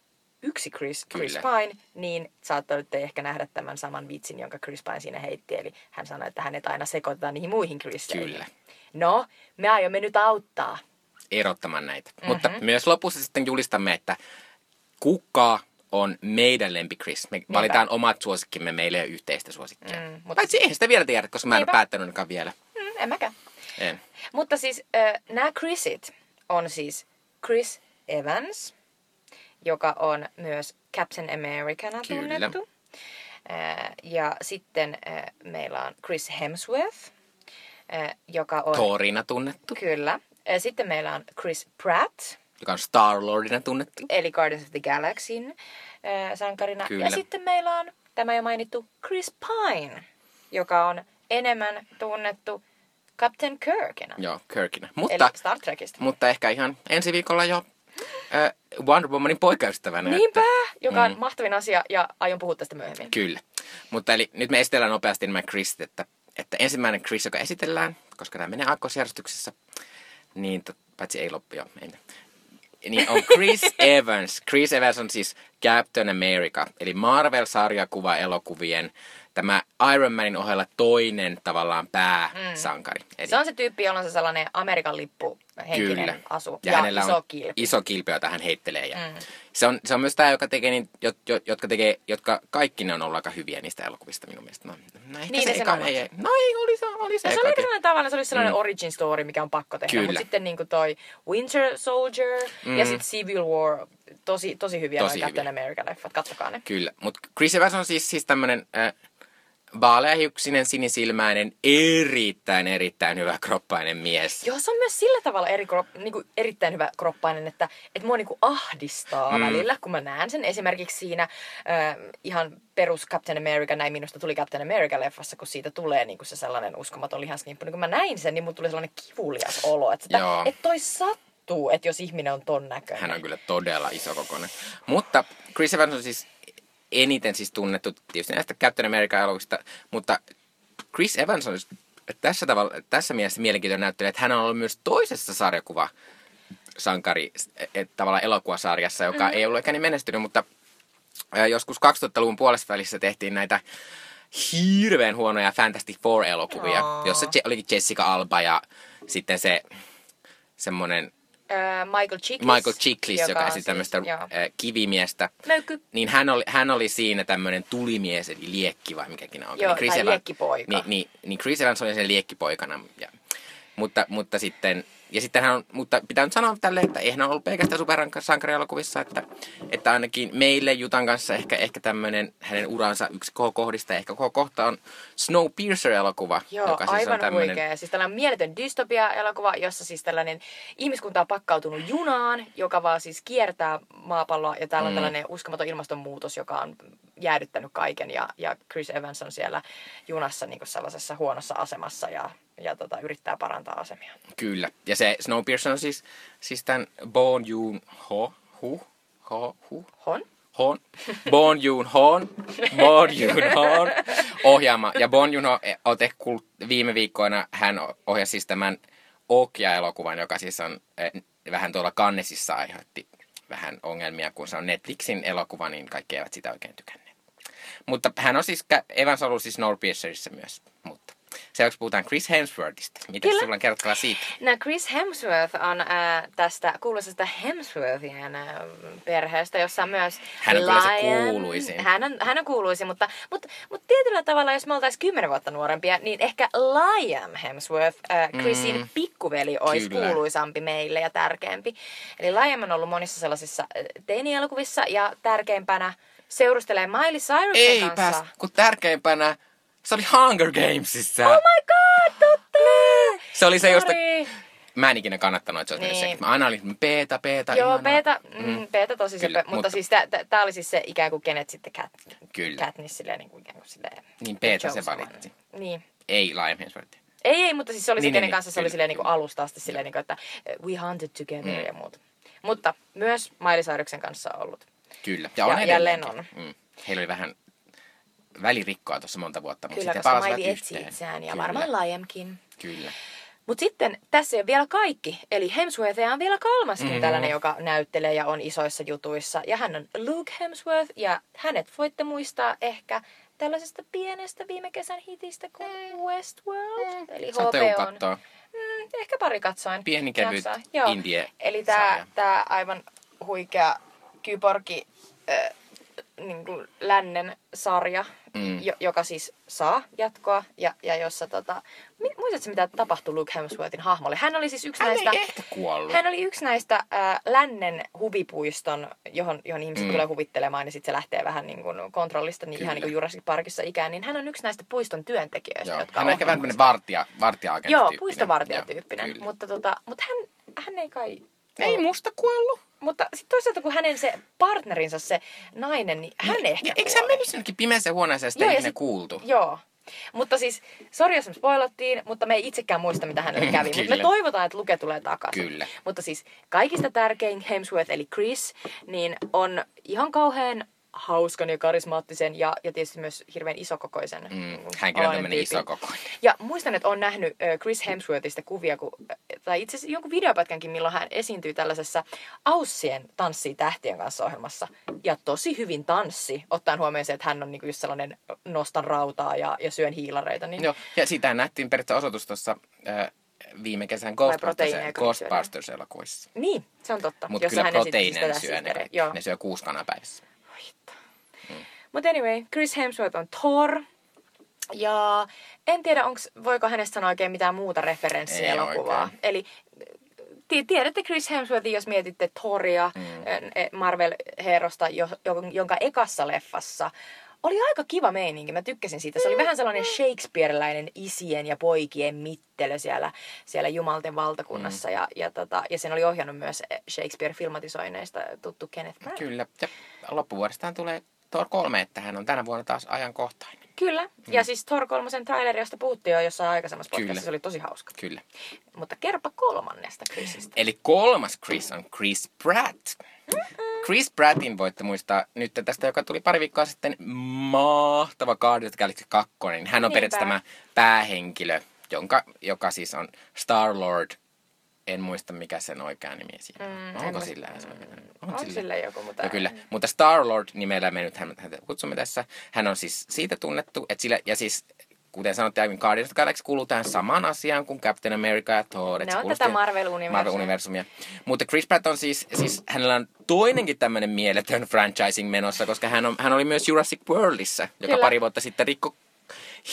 yksi Chris, Chris Kyllä. Pine, niin saattoitte ehkä nähdä tämän saman vitsin, jonka Chris Pine siinä heitti. Eli hän sanoi, että hänet aina sekoitetaan niihin muihin Chrisseihin. Kyllä. No, me aiomme nyt auttaa. erottamaan näitä. Mhm. Mm-hmm. Mutta myös lopussa sitten julistamme, että kuka on meidän lempi Chris. Me valitaan omat suosikkimme, meille ei ole yhteistä suosikkia. Mm, mutta-. Paitsi eihän sitä vielä tiedä, koska mä en ole Niinpä. päättänyt ainakaan vielä. Mm, en mäkään. En. Mutta siis äh, nämä Chrisit on siis Chris Evans, joka on myös Captain Americana Kyllä. tunnettu. Äh, ja sitten äh, meillä on Chris Hemsworth, äh, joka on... Thorina tunnettu, Kyllä. Sitten meillä on Chris Pratt, joka on Star-Lordina tunnettu. eli Guardians of the Galaxyn sankarina. Kyllä. Ja sitten meillä on tämä jo mainittu Chris Pine, joka on enemmän tunnettu Captain Kirkina. Joo, Kirkina. Eli Mutta, Star Trekista. mutta ehkä ihan ensi viikolla jo äh, Wonder Womanin poikaystävänä. Niinpä, Että, joka on Mm. mahtavin asia ja aion puhua tästä myöhemmin. Kyllä. Mutta eli nyt me esitellään nopeasti nämä Chrisit, että, että ensimmäinen Chris, joka esitellään, koska nämä menee aakkosjärjestyksessä, niin to, paitsi ei loppu jo, ei. Niin on Chris Evans. Chris Evans on siis Captain America, eli Marvel-sarjakuva elokuvien tämä Iron Manin ohella toinen tavallaan pääsankari. Mm. Eli Se on se tyyppi, jolla on se sellainen Amerikan lippu henkinen Kyllä. asu Ja, ja, hänellä iso on kilpi. iso kilpi, jota hän heittelee. Ja Mm. se, on, se on myös tämä, joka tekee, niin, jo, jo, jotka, tekee, jotka kaikki ne on ollut aika hyviä niistä elokuvista minun mielestä. No, no ehkä Niin se eka, ei, ei, no ei, oli se, oli se No, se oli sellainen tavallaan, se oli sellainen Mm. origin story, mikä on pakko tehdä. Mutta sitten niin kuin toi Winter Soldier Mm. ja sitten Civil War, tosi, tosi hyviä Tosi Captain. America-leffat, katsokaa ne. Kyllä, mutta Chris Evans on siis, siis tämmöinen äh, vaaleahiuksinen, sinisilmäinen, erittäin, erittäin hyvä kroppainen mies. Joo, se on myös sillä tavalla eri, niin kuin erittäin hyvä kroppainen, että, että mua niin kuin ahdistaa Mm. välillä, kun mä näen sen. Esimerkiksi siinä äh, ihan perus Captain America, näin minusta tuli Captain America-leffassa, kun siitä tulee niin kuin se sellainen uskomaton lihaskimppu. Niin kun mä näin sen, niin mun tuli sellainen kivulias olo, että, sitä, Joo. että toi sattuu, että jos ihminen on ton näköinen. Hän on kyllä todella iso kokoinen. Mutta Chris Evans on siis eniten siis tunnettu tietysti näistä Captain America-elokuvista, mutta Chris Evans on tässä, tavalla, tässä mielessä mielenkiintoinen näyttelijä, että hän on ollut myös toisessa sarjakuva sankari et, tavallaan elokuvasarjassa, joka mm. ei ollut ehkä niin menestynyt, mutta ää, joskus 2000-luvun puolesta välissä tehtiin näitä hirveän huonoja Fantastic Four-elokuvia, Aa. jossa Je- olikin Jessica Alba ja sitten se semmoinen Michael Chiklis. Michael Chiklis, joka, joka on esitti tämmöistä joo. äh, kivimiestä. Möykky. Niin hän oli, hän oli siinä tämmöinen tulimies, eli liekki vai mikäkin on. Joo, niin tai Evan- liekkipoika. Niin, niin, niin Chris Evans oli sen liekkipoikana. Ja, mutta, mutta sitten, ja sitten hän on, mutta pitää nyt sanoa tälle, että eihän hän ollut pelkästään supersankarielokuvissa, että, että ainakin meille Jutan kanssa ehkä, ehkä tämmöinen hänen uransa yksi kohdista, ehkä koko kohta on Snowpiercer-elokuva, Joo, joka siis aivan on tämmöinen, huikea. Siis tällainen mieletön dystopia-elokuva, jossa siis tällainen ihmiskunta on pakkautunut junaan, joka vaan siis kiertää maapalloa. Ja täällä on Mm. tällainen uskomaton ilmastonmuutos, joka on jäädyttänyt kaiken. Ja, ja Chris Evans on siellä junassa niin kuin sellaisessa huonossa asemassa ja, ja tota, yrittää parantaa asemia. Kyllä. Ja se Snowpiercer on siis, siis tämän Bon Joon-ho, hu, ho, hu, Hon? Hon, Bon Joon-hon, Bon Joon-hon ohjaama. Ja Bon Joon-ho on tehnyt kul- viime viikkoina, hän ohjasi siis tämän Okja-elokuvan, joka siis on eh, vähän tuolla Kannesissa aiheutti vähän ongelmia, kun se on Netflixin elokuva, niin kaikki eivät sitä oikein tykänneet. Mutta hän on siis, Evans on ollut siis Snowpiercerissa myös, mutta seuraavaksi puhutaan Chris Hemsworthista. Mitä sulla on kerrottavaa siitä? No Chris Hemsworth on äh, tästä kuuluisesta Hemsworthien äh, perheestä, jossa on myös Hän on kyllä se Lion. kuuluisin. Hän on, hän on kuuluisin, mutta, mutta, mutta tietyllä tavalla, jos me oltaisiin kymmenen vuotta nuorempia, niin ehkä Liam Hemsworth, äh, Chrisin Mm. mm. pikkuveli, olisi Kyllä. kuuluisampi meille ja tärkeämpi. Eli Liam on ollut monissa sellaisissa äh, teinielokuvissa ja tärkeimpänä seurustelee Miley Cyrusin Ei kanssa. pääs, kun tärkeimpänä se oli Hunger Gamesissa. Oh my god, totta! Se oli se, josta mä en ikinä kannattanut, että se olisi Niin. niin. Mä aina olin peeta, peeta, Joo, ihanaa. Peeta, mm, Peeta tosi Kyllä, mutta, mutta- siis tämä oli siis se ikään kuin kenet sitten Kat, Kyllä. Katniss silleen niin kuin ikään kuin silleen. Niin Peeta se valitti. Niin. Ei Liam Hemsworth. Ei, ei, mutta siis se oli Niin, se, niin, kenen niin, kanssa se oli silleen niin kuin alusta asti silleen, niin kuin, että uh, we hunted together Mm. ja muuta. Mutta myös Miley Cyruksen kanssa on ollut. Kyllä. Ja, on Ja jälleen edelleenkin. Mm. Heillä oli vähän välirikkoa tuossa monta vuotta, mutta Kyllä, sitten koska palasivat Miley etsi yhteen. itseään ja Kyllä. varmaan Liamkin. Kyllä. Mutta sitten tässä ei ole vielä kaikki. Eli Hemsworthia on vielä kolmaskin Mhm. mm. tällainen, joka näyttelee ja on isoissa jutuissa. Ja hän on Luke Hemsworth ja hänet voitte muistaa ehkä tällaisesta pienestä viime kesän hitistä kuin Westworld. Eli Saatte HBO on. Mm, ehkä pari katsoin. Pieni kevyt. Joo. indie Eli tämä tää aivan huikea kyborgi äh, niin kuin lännen sarja, Mm. jo, joka siis saa jatkoa ja, ja jossa tota... Muistatko mitä tapahtui Luke Hemsworthin hahmolle? Hän oli siis yksi Hän näistä... Hän oli yksi näistä äh, lännen huvipuiston, johon, johon ihmiset Mm. tulee huvittelemaan, ja sitten se lähtee vähän niin kuin kontrollista, niin Kyllä. ihan niin kuin Jurassic Parkissa ikään, niin hän on yksi näistä puiston työntekijöistä, Joo. jotka Hän on ehkä vähän tämmöinen vartija, vartija Joo, puistovartijatyyppinen. Kyllä. Mutta, tota, mutta hän, hän ei kai... Ei musta kuollut. Mutta sitten toisaalta, kun hänen se partnerinsa, se nainen, niin hän ehkä Ja Eikö hän mennyt sinnekin pimeäseen huoneeseen sitä Joo, ei sit- kuultu? Joo. Mutta siis, sori jos me spoilattiin, mutta me ei itsekään muista, mitä hänelle kävi. Mutta me toivotaan, että Luke tulee takaisin. Kyllä. Mutta siis kaikista tärkein Hemsworth, eli Chris, niin on ihan kauhean hauskan ja karismaattisen ja, ja tietysti myös hirveän isokokoisen. Mm, niin hänkin on tämmöinen tyyppi. iso kokoinen. Ja muistan, että olen nähnyt Chris Hemsworthista kuvia, kun tai itse asiassa jonkun videopätkänkin, milloin hän esiintyi tällaisessa Aussien tanssii tähtien kanssa ohjelmassa. Ja tosi hyvin tanssi, ottaen huomioon se, että hän on niinku just sellainen nostan rautaa ja, ja syön hiilareita. Niin Joo, ja sitä nähtiin periaatteessa osoitus tuossa äh, viime kesän proteiineja, Ghostbusters- kun ne syö, Ghostbusters-elokuvissa. Niin, se on totta. Mutta kyllä proteiineja syö, ne, ne syö kuusi kanaa päivässä. Mutta anyway, Chris Hemsworth on Thor. Ja en tiedä, onks, voiko hänestä sanoa oikein mitään muuta referenssiä Ei elokuvaa. oikein. Eli ti- tiedätte Chris Hemsworthin, jos mietitte Thoria, mm. Marvel-herosta, jo, jo- jonka ekassa leffassa oli aika kiva meininki. Mä tykkäsin siitä. Se oli vähän sellainen Shakespeareläinen isien ja poikien mittelö siellä, siellä Jumalten valtakunnassa. Mm. Ja, ja, tota, ja sen oli ohjannut myös Shakespeare-filmatisoineista tuttu Kenneth Branagh. Kyllä. Ja loppuvuodestaan tulee Thor 3, että hän on tänä vuonna taas ajankohtainen. Kyllä. Mm. Ja siis Thor kolmosen traileri, josta puhuttiin jo jossain aikaisemmassa Kyllä. podcastissa, se oli tosi hauska. Kyllä. Mutta kerropa kolmannesta Chrisistä. Eli kolmas Chris on Chris Pratt. Chris Prattin voitte muistaa nyt tästä, joka tuli pari viikkoa sitten, mahtava Guardians of Galaxy 2. Niin Hän on Niinpä. periaatteessa tämä päähenkilö, jonka, joka siis on Star-Lord. En muista, mikä sen oikea nimi siinä on. Mm, Onko muista. sillä se oikea nimi? On sille joku, mutta... No kyllä, mutta Star-Lord nimellä me nyt hän- häntä kutsumme tässä. Hän on siis siitä tunnettu, että sillä, ja siis kuten sanottiin aiemmin, Guardians of the Galaxy kuuluu tähän samaan asiaan kuin Captain America ja Thor. Ne on tätä Marvel-universumia. Marvel-universumia. Mutta Chris Pratt on siis, siis hänellä on toinenkin tämmöinen mieletön franchising menossa, koska hän, on, hän oli myös Jurassic Worldissa, joka Kyllä. pari vuotta sitten rikko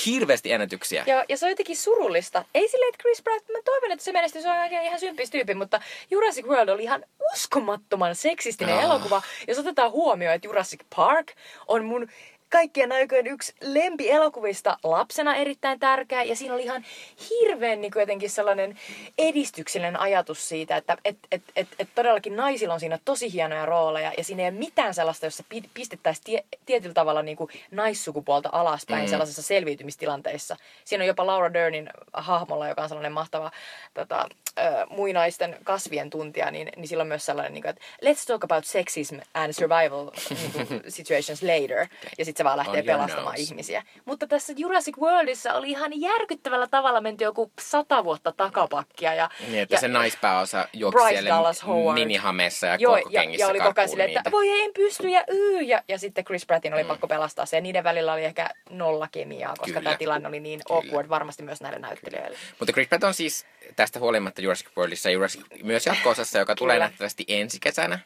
hirveästi ennätyksiä. Ja, ja se on jotenkin surullista. Ei silleen, että Chris Pratt, mä toivon, että se menestys se on ihan sympis tyyppi, mutta Jurassic World oli ihan uskomattoman seksistinen Ah. elokuva. Jos otetaan huomioon, että Jurassic Park on mun kaikkien aikojen yksi lempielokuvista lapsena erittäin tärkeä. Ja siinä oli ihan hirveän niin jotenkin sellainen edistyksellinen ajatus siitä, että et, et, et, et todellakin naisilla on siinä tosi hienoja rooleja. Ja siinä ei ole mitään sellaista, jossa pi- pistettäisiin tie, tietyllä tavalla niin kuin naissukupuolta alaspäin Mm. sellaisessa selviytymistilanteissa. Siinä on jopa Laura Dernin hahmolla, joka on sellainen mahtava tota, ö, muinaisten kasvien tuntija, niin, niin sillä on myös sellainen, niin kuin, että let's talk about sexism and survival niin kuin, situations later. Ja sitten se vaan lähtee On pelastamaan ihmisiä. Mutta tässä Jurassic Worldissa oli ihan järkyttävällä tavalla menty joku sata vuotta takapakkia. Ja, Niin, että ja, se naispääosa juoksi Bryce siellä Dallas Howard. minihamessa ja Joo, ja, ja oli koko ajan silleen, että voi ei, en pysty ja yy. Ja, ja sitten Chris Prattin oli Mm. pakko pelastaa se. Ja niiden välillä oli ehkä nolla kemiaa, koska Kyllä. tämä tilanne oli niin Kyllä. awkward varmasti myös näille näyttelijöille. Mutta Chris Pratt on siis tästä huolimatta Jurassic Worldissa Jurassic, myös jatko-osassa, joka tulee Kyllä. nähtävästi ensi kesänä.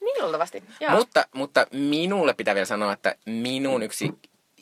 Niin luultavasti. Joo. Mutta, mutta minulle pitää vielä sanoa, että minun yksi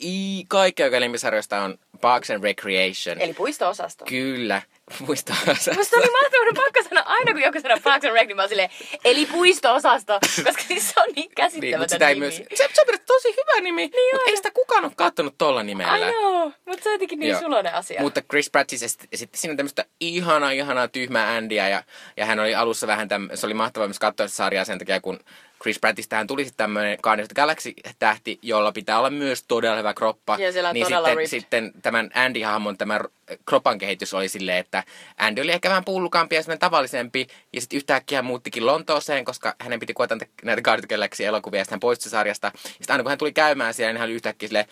i, kaikkein oikein lempisarjoista on Parks and Recreation. Eli puisto-osasto. Kyllä, muista Musta oli mahtavaa, mun pakko sanoa aina kun joku sanoo Parks and Rec, niin mä oon silleen, eli puisto-osasto, koska siis se on niin niin, käsittämätön mutta sitä ei nimi. myös, se, se on tosi hyvä nimi, niin mutta on. ei sitä kukaan ole kattonut tolla nimellä. Ai joo, mutta se on jotenkin niin Joo. suloinen asia. Mutta Chris Pratt siis esitti, siinä tämmöistä ihanaa, ihanaa tyhmää Andyä ja, ja hän oli alussa vähän täm, se oli mahtavaa myös katsoa sitä sarjaa sen takia, kun Chris Prattistähän tuli sitten tämmöinen Guardians of the Galaxy-tähti, jolla pitää olla myös todella hyvä kroppa. Ja siellä on niin todella sitten, ripped. sitten tämän Andy-hahmon tämä r- kropan kehitys oli silleen, että Andy oli ehkä vähän pullukampi ja tavallisempi. Ja sitten yhtäkkiä hän muuttikin Lontooseen, koska hänen piti kuvata näitä- Guardians of the Galaxy-elokuvia ja sitten hän poistui sarjasta. Ja sitten aina kun hän tuli käymään siellä, niin hän oli yhtäkkiä silleen,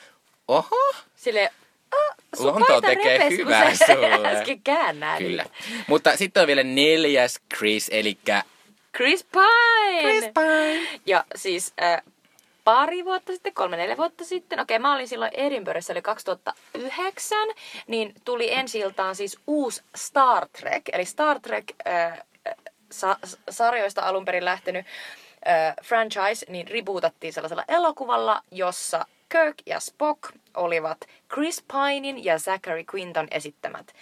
oho, Silleen, oh, sun paita tekee repes, hyvää sulle. äsken Kyllä. Mutta sitten on vielä neljäs Chris, eli Chris Pine! Chris Pine. Ja siis äh, pari vuotta sitten, kolme neljä vuotta sitten, okei mä olin silloin Edinburghissa, eli 2009, niin tuli ensi iltaan siis uusi Star Trek, eli Star Trek äh, sa- sarjoista alun perin lähtenyt äh, franchise, niin rebootattiin sellaisella elokuvalla, jossa Kirk ja Spock olivat Chris Pinein ja Zachary Quinton esittämät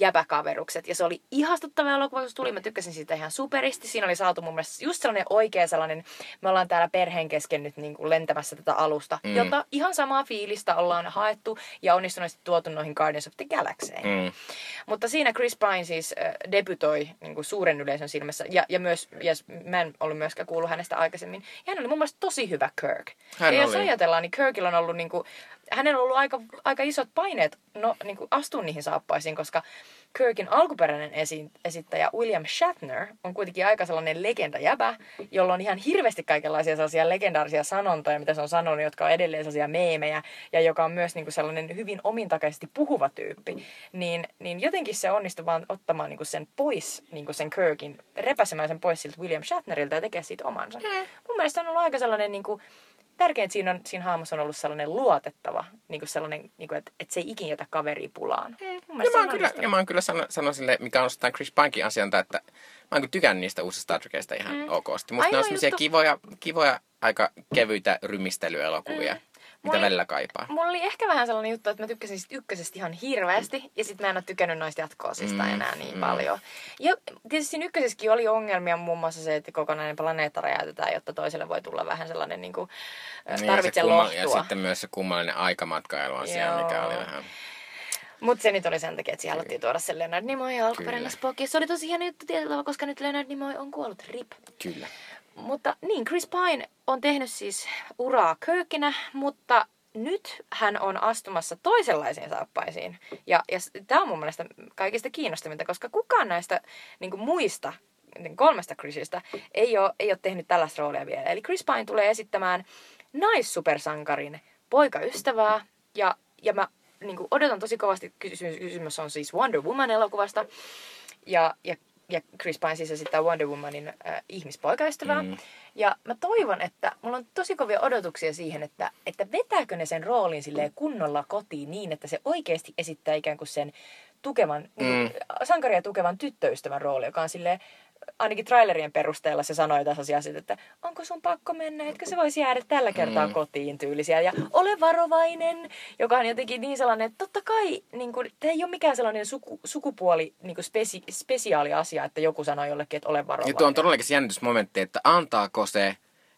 jäbäkaverukset. Ja se oli ihastuttava elokuva, kun se tuli. Mä tykkäsin siitä ihan superisti. Siinä oli saatu mun mielestä just sellainen oikea sellainen, me ollaan täällä perheen kesken nyt niin kuin lentämässä tätä alusta, Mm. jota ihan samaa fiilistä ollaan haettu ja onnistuneesti tuotu noihin Guardians of the Galaxyin. Mm. Mutta siinä Chris Pine siis äh, debytoi niin kuin suuren yleisön silmässä. Ja, ja myös, yes, mä en ollut myöskään kuullut hänestä aikaisemmin. Ja hän oli mun mielestä tosi hyvä Kirk. Hän ja jos oli. ajatellaan, niin Kirkillä on ollut, niin kuin, hänellä on ollut aika, aika isot paineet no, niin kuin astua niihin saappaisiin, koska Kirkin alkuperäinen esi- esittäjä William Shatner on kuitenkin aika sellainen legendajäbä, jolla on ihan hirveästi kaikenlaisia sellaisia legendaarisia sanontoja, mitä se on sanonut, jotka on edelleen sellaisia meemejä, ja joka on myös niinku sellainen hyvin omintakaisesti puhuva tyyppi. Niin, niin jotenkin se onnistui vaan ottamaan niinku sen pois, niinku sen Kirkin, repäsemään sen pois siltä William Shatnerilta ja tekee siitä omansa. Mm. Mun mielestä on ollut aika sellainen niinku, tärkeintä siinä, on, siinä hahmossa on ollut sellainen luotettava, niin kuin sellainen, niin kuin, että, että se ei ikinä jätä kaveria pulaan. Mm. Ja mä, oon kyllä, ja mä oon kyllä sano, sano sille, mikä on osittain Chris Pinekin asianta, että mä oon kyllä tykännyt niistä uusista Star Trekista ihan mm. okosti. Musta ne on sellaisia kivoja, kivoja, aika kevyitä rymistelyelokuvia. Mm mitä mulla, välillä kaipaa. Mulla oli ehkä vähän sellainen juttu, että mä tykkäsin sit ykkösestä ihan hirveästi, ja sitten mä en ole tykännyt noista jatko-osista mm, enää niin mm. paljon. Ja tietysti siinä ykkösessäkin oli ongelmia, muun muassa se, että kokonainen planeetta räjäytetään, jotta toiselle voi tulla vähän sellainen niin kuin, niin, tarvitse lohtua. Ja sitten myös se kummallinen aikamatkailu on siellä, mikä oli vähän... Mutta se nyt oli sen takia, että siellä haluttiin tuoda se Leonard Nimoy ja alkuperäinen Spock. Ja se oli tosi hieno juttu tietyllä koska nyt Leonard Nimoy on kuollut. Rip. Kyllä. Mutta niin, Chris Pine on tehnyt siis uraa Kirkinä, mutta nyt hän on astumassa toisenlaisiin saappaisiin. Ja, ja tämä on mun mielestä kaikista kiinnostavinta, koska kukaan näistä niin kuin muista niin kolmesta Chrisistä ei ole, ei ole tehnyt tällaista roolia vielä. Eli Chris Pine tulee esittämään naissupersankarin poikaystävää. Ja, ja mä niin kuin odotan tosi kovasti, kysymys, kysymys on siis Wonder Woman-elokuvasta. Ja, ja ja Chris Pine siis esittää Wonder Womanin äh, ihmispoikaystävää. Mm. Ja mä toivon, että mulla on tosi kovia odotuksia siihen, että, että vetääkö ne sen roolin silleen kunnolla kotiin niin, että se oikeasti esittää ikään kuin sen tukevan, mm. niin, sankaria tukevan tyttöystävän rooli, joka on silleen ainakin trailerien perusteella se sanoi tässä asiassa, että onko sun pakko mennä, etkö se voisi jäädä tällä kertaa mm. kotiin tyylisiä. Ja ole varovainen, joka on jotenkin niin sellainen, että totta kai niin kuin, tämä ei ole mikään sellainen suku, sukupuoli niin kuin spesi, spesiaali asia, että joku sanoo jollekin, että ole varovainen. Ja tuo on todellakin se jännitysmomentti, että antaako se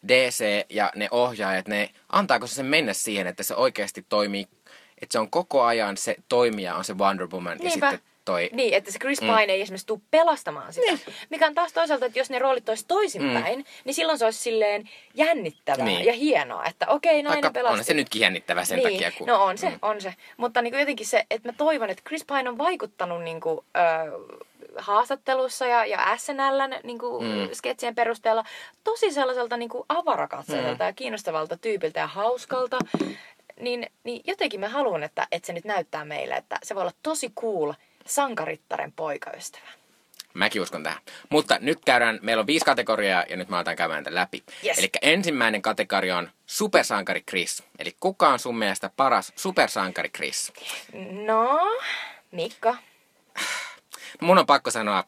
DC ja ne ohjaajat, ne, antaako se sen mennä siihen, että se oikeasti toimii, että se on koko ajan se toimija, on se Wonder Woman Niinpä. ja sitten toi... Niin, että se Chris mm. Pine ei esimerkiksi tule pelastamaan sitä. Niin. Mikä on taas toisaalta, että jos ne roolit olisi toisinpäin, mm. niin silloin se olisi silleen jännittävää niin. ja hienoa, että okei, nainen Vaikka pelastaa. on se nytkin jännittävää sen niin. takia. Kun... No on se, mm. on se. Mutta niin kuin jotenkin se, että mä toivon, että Chris Pine on vaikuttanut niin kuin, äh, haastattelussa ja, ja SNLn niin kuin, mm. sketsien perusteella tosi sellaiselta niin kuin avarakatseiselta mm. ja kiinnostavalta tyypiltä ja hauskalta. Niin, niin jotenkin mä haluan, että, että se nyt näyttää meille, että se voi olla tosi cool – sankarittaren poikaystävä. Mäkin uskon tähän. Mutta nyt käydään, meillä on viisi kategoriaa ja nyt mä otan käymään tämän läpi. Yes. Eli ensimmäinen kategoria on supersankari Chris. Eli kuka on sun mielestä paras supersankari Chris? No, Mikko. Mun on pakko sanoa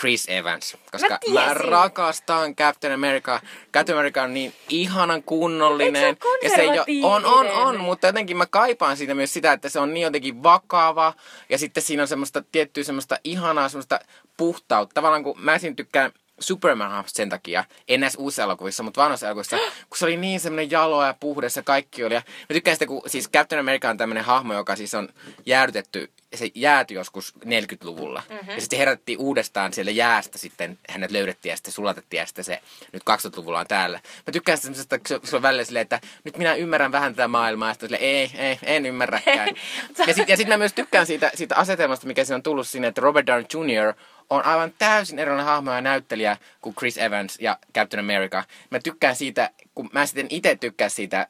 Chris Evans, koska mä, mä rakastan Captain America. Captain America on niin ihanan kunnollinen. Se ja se ei on, on, on, mutta jotenkin mä kaipaan siitä myös sitä, että se on niin jotenkin vakava. Ja sitten siinä on semmoista tiettyä semmoista ihanaa semmoista puhtautta. Tavallaan kun mä siinä tykkään Superman sen takia, en näissä uusissa elokuvissa, mutta vanhoissa elokuvissa, kun se oli niin semmoinen jalo ja puhdas ja kaikki oli. Ja mä tykkään sitä, kun siis Captain America on tämmöinen hahmo, joka siis on jäädytetty, se jääty joskus 40-luvulla. Mm-hmm. Ja sitten herättiin uudestaan siellä jäästä sitten, hänet löydettiin ja sitten sulatettiin ja sitten se nyt 20-luvulla on täällä. Mä tykkään semmoisesta, kun se on välillä silleen, että nyt minä ymmärrän vähän tätä maailmaa ja sitten silleen, ei, ei, en ymmärräkään. ja sitten sit mä myös tykkään siitä, siitä asetelmasta, mikä siinä on tullut sinne, että Robert Downey Jr on aivan täysin erilainen hahmo ja näyttelijä kuin Chris Evans ja Captain America. Mä tykkään siitä, kun mä sitten itse tykkään siitä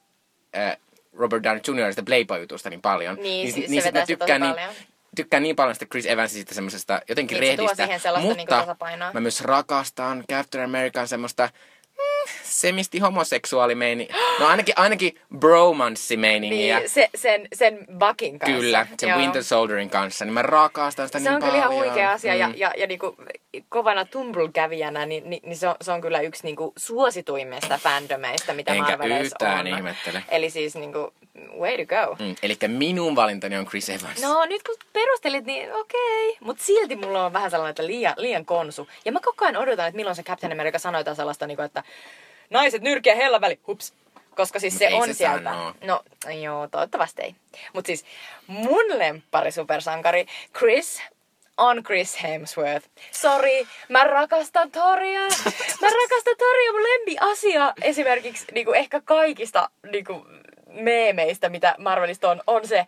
äh, Robert Downey Jr. Playboy-jutusta niin paljon. Niin, niin, niin se mä tykkään niin, paljon. tykkään niin paljon sitä Chris Evansista semmoisesta jotenkin niin, rehdistä. mutta niin mä myös rakastan Captain American semmoista semisti homoseksuaalimeini. No ainakin, ainakin bromanssi-meiningiä. Niin, se, sen, sen Buckin kanssa. Kyllä, sen Joo. Winter Soldierin kanssa. Niin mä rakastan sitä se niin paljon. Se on kyllä ihan huikea asia. Mm. Ja, ja, ja niinku, kovana Tumble-kävijänä, niin, niin, niin se, on, se on kyllä yksi niinku, suosituimmista fandomeista, mitä Enkä Marvelissa on. ihmettele. Eli siis niinku, way to go. Mm, eli minun valintani on Chris Evans. No nyt kun perustelit, niin okei. Okay. Mutta silti mulla on vähän sellainen, että liian, liian konsu. Ja mä koko ajan odotan, että milloin se Captain America sanoi jotain sellaista, niin kuin, että naiset nyrkiä hella väli, hups. Koska siis se on se sieltä. Sanoo. No joo, toivottavasti ei. Mutta siis mun lemppari supersankari Chris on Chris Hemsworth. Sorry, mä rakastan Toria. Mä rakastan Toria, mun lempi asia esimerkiksi niinku ehkä kaikista niinku, meemeistä, mitä Marvelista on, on se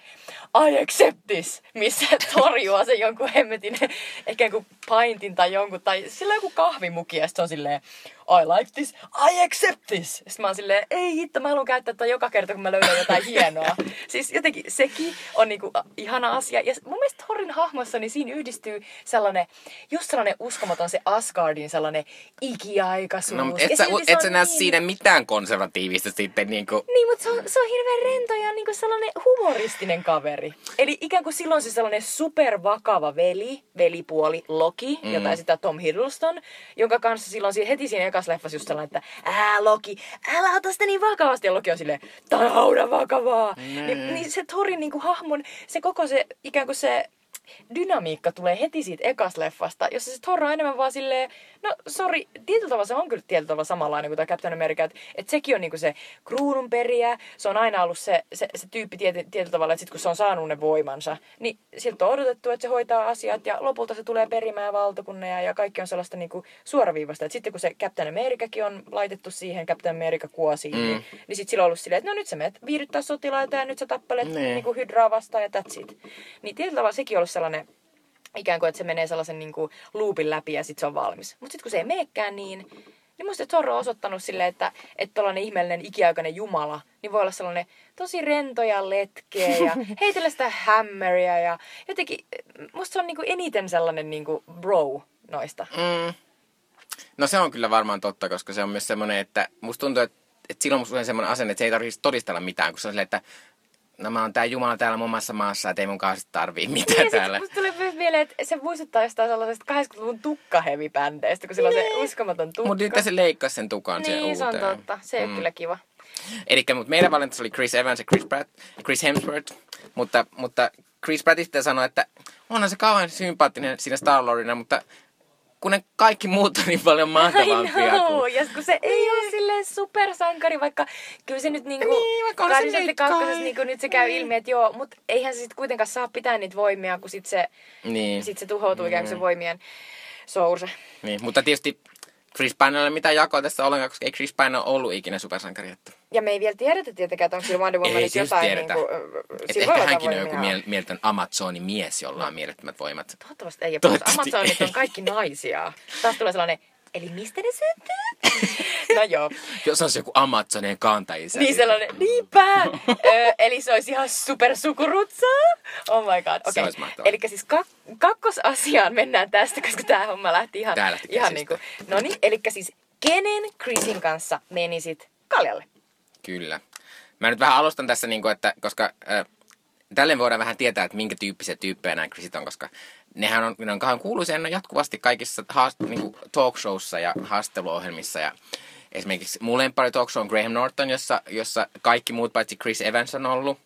I accept this, missä torjuu se jonkun hemmetin, ehkä jonkun paintin tai jonkun, tai sillä joku kahvimuki ja se on silleen I like this, I accept this. Sitten mä oon silleen, ei hitto, mä haluan käyttää tätä joka kerta, kun mä löydän jotain hienoa. Siis jotenkin sekin on niinku ihana asia. Ja mun mielestä Thorin hahmossa, niin siinä yhdistyy sellainen, just sellainen uskomaton se Asgardin sellainen ikiaikaisuus. No, mutta et sä, et sä näe niin- siinä mitään konservatiivista sitten niinku... niin, mutta se on, se on hirveän rento ja niinku sellainen humoristinen kaveri. Eli ikään kuin silloin se sellainen supervakava veli, velipuoli Loki, mm. jota esittää Tom Hiddleston, jonka kanssa silloin heti siinä ekassa leffassa just sellainen, että ää Loki, älä ota sitä niin vakavasti. Ja Loki on silleen, tää on haudan vakavaa. Niin, niin se Thorin niinku hahmon, se koko se ikään kuin se dynamiikka tulee heti siitä ekas leffasta, jossa se Thor on enemmän vaan silleen, no sori, tietyllä tavalla se on kyllä tietyllä tavalla samanlainen kuin tämä Captain America, että et sekin on niinku se kruununperijä, se on aina ollut se, se, se tyyppi tiety, tietyllä tavalla, että sit kun se on saanut ne voimansa, niin siltä on odotettu, että se hoitaa asiat ja lopulta se tulee perimään valtakunnan ja, ja kaikki on sellaista niinku suoraviivasta, että sitten kun se Captain Americakin on laitettu siihen, Captain America kuosiin, mm. niin, niin sitten sillä on ollut silleen, että no nyt sä menet viihdyttää sotilaita ja nyt sä tappelet Niin. niin. niinku hydraa vastaan ja that's it. Niin tietyllä tavalla sekin on ollut sellainen, ikään kuin, että se menee sellaisen niin kuin loopin läpi ja sitten se on valmis. Mutta sitten kun se ei meekään niin, niin musta Zorro on osoittanut sille, että että tollainen ihmeellinen ikiaikainen jumala, niin voi olla sellainen tosi rento ja letkeä ja heitellä sitä hammeria ja jotenkin, musta se on niin kuin eniten sellainen niin kuin bro noista. Mm. No se on kyllä varmaan totta, koska se on myös semmoinen, että musta tuntuu, että, että silloin musta on semmoinen asenne, että se ei tarvitsisi todistella mitään, kun se on silleen, että no mä oon tää Jumala täällä mun omassa maassa, että ei mun kanssa tarvii mitään Ja täällä. musta tulee myös mieleen, että se muistuttaa jostain sellaisesta 80-luvun tukkahevibändeistä, kun sillä on se uskomaton tukka. Mutta nyt se leikkasi sen tukan siihen Niin, se on uuteen. totta. Se ei mm. kyllä kiva. Eli mutta meidän valinta oli Chris Evans ja Chris, Pratt, Chris Hemsworth, mutta, mutta Chris Prattista sanoi, että onhan se kauhean sympaattinen siinä star Lordina, mutta kun ne kaikki muut on niin paljon mahtavampia I know. kuin... Ja kun se ei ole silleen supersankari, vaikka kyllä se nyt niinku... Niin, vaikka se nyt niinku nyt se käy Niin. ilmi, että joo, mutta eihän se sit kuitenkaan saa pitää niitä voimia, kun sit se, Niin. sit se tuhoutuu ikään kuin se voimien source. Niin, mutta tietysti Chris Pine ei ole mitään jakoa tässä ollenkaan, koska ei Chris Pine ole ollut ikinä supersankari. Että, Ja me ei vielä tiedetä tietenkään, että onko sillä Wonder Womanissa tietysti jotain tiedetä. niinku... että sillä voi ehkä hänkin on joku miel- mieletön Amazonin mies, jolla on mielettömät voimat. Toivottavasti ei. Toivottavasti Amazonit on ei. kaikki naisia. Taas tulee sellainen, eli mistä ne syntyy? no joo. Jos on se joku Amazonien kantaisä. Niin sellainen, niinpä! Ö, eli se olisi ihan supersukurutsaa. Oh my god, Se okei. olisi mahtavaa. Eli siis kak- kakkosasiaan mennään tästä, koska tämä homma lähti ihan, Tää lähti ihan käsistä. niinku. No niin, eli siis kenen Chrisin kanssa menisit kaljalle? Kyllä. Mä nyt vähän alustan tässä, niin kuin, että koska äh, tälleen voidaan vähän tietää, että minkä tyyppisiä tyyppejä nämä Chrisit on, koska nehän on, ne on kauhean kuuluisia ne on jatkuvasti kaikissa haast, niin kuin talk showssa ja haastatteluohjelmissa. Ja esimerkiksi mun lemppari talk show on Graham Norton, jossa, jossa kaikki muut paitsi Chris Evans on ollut.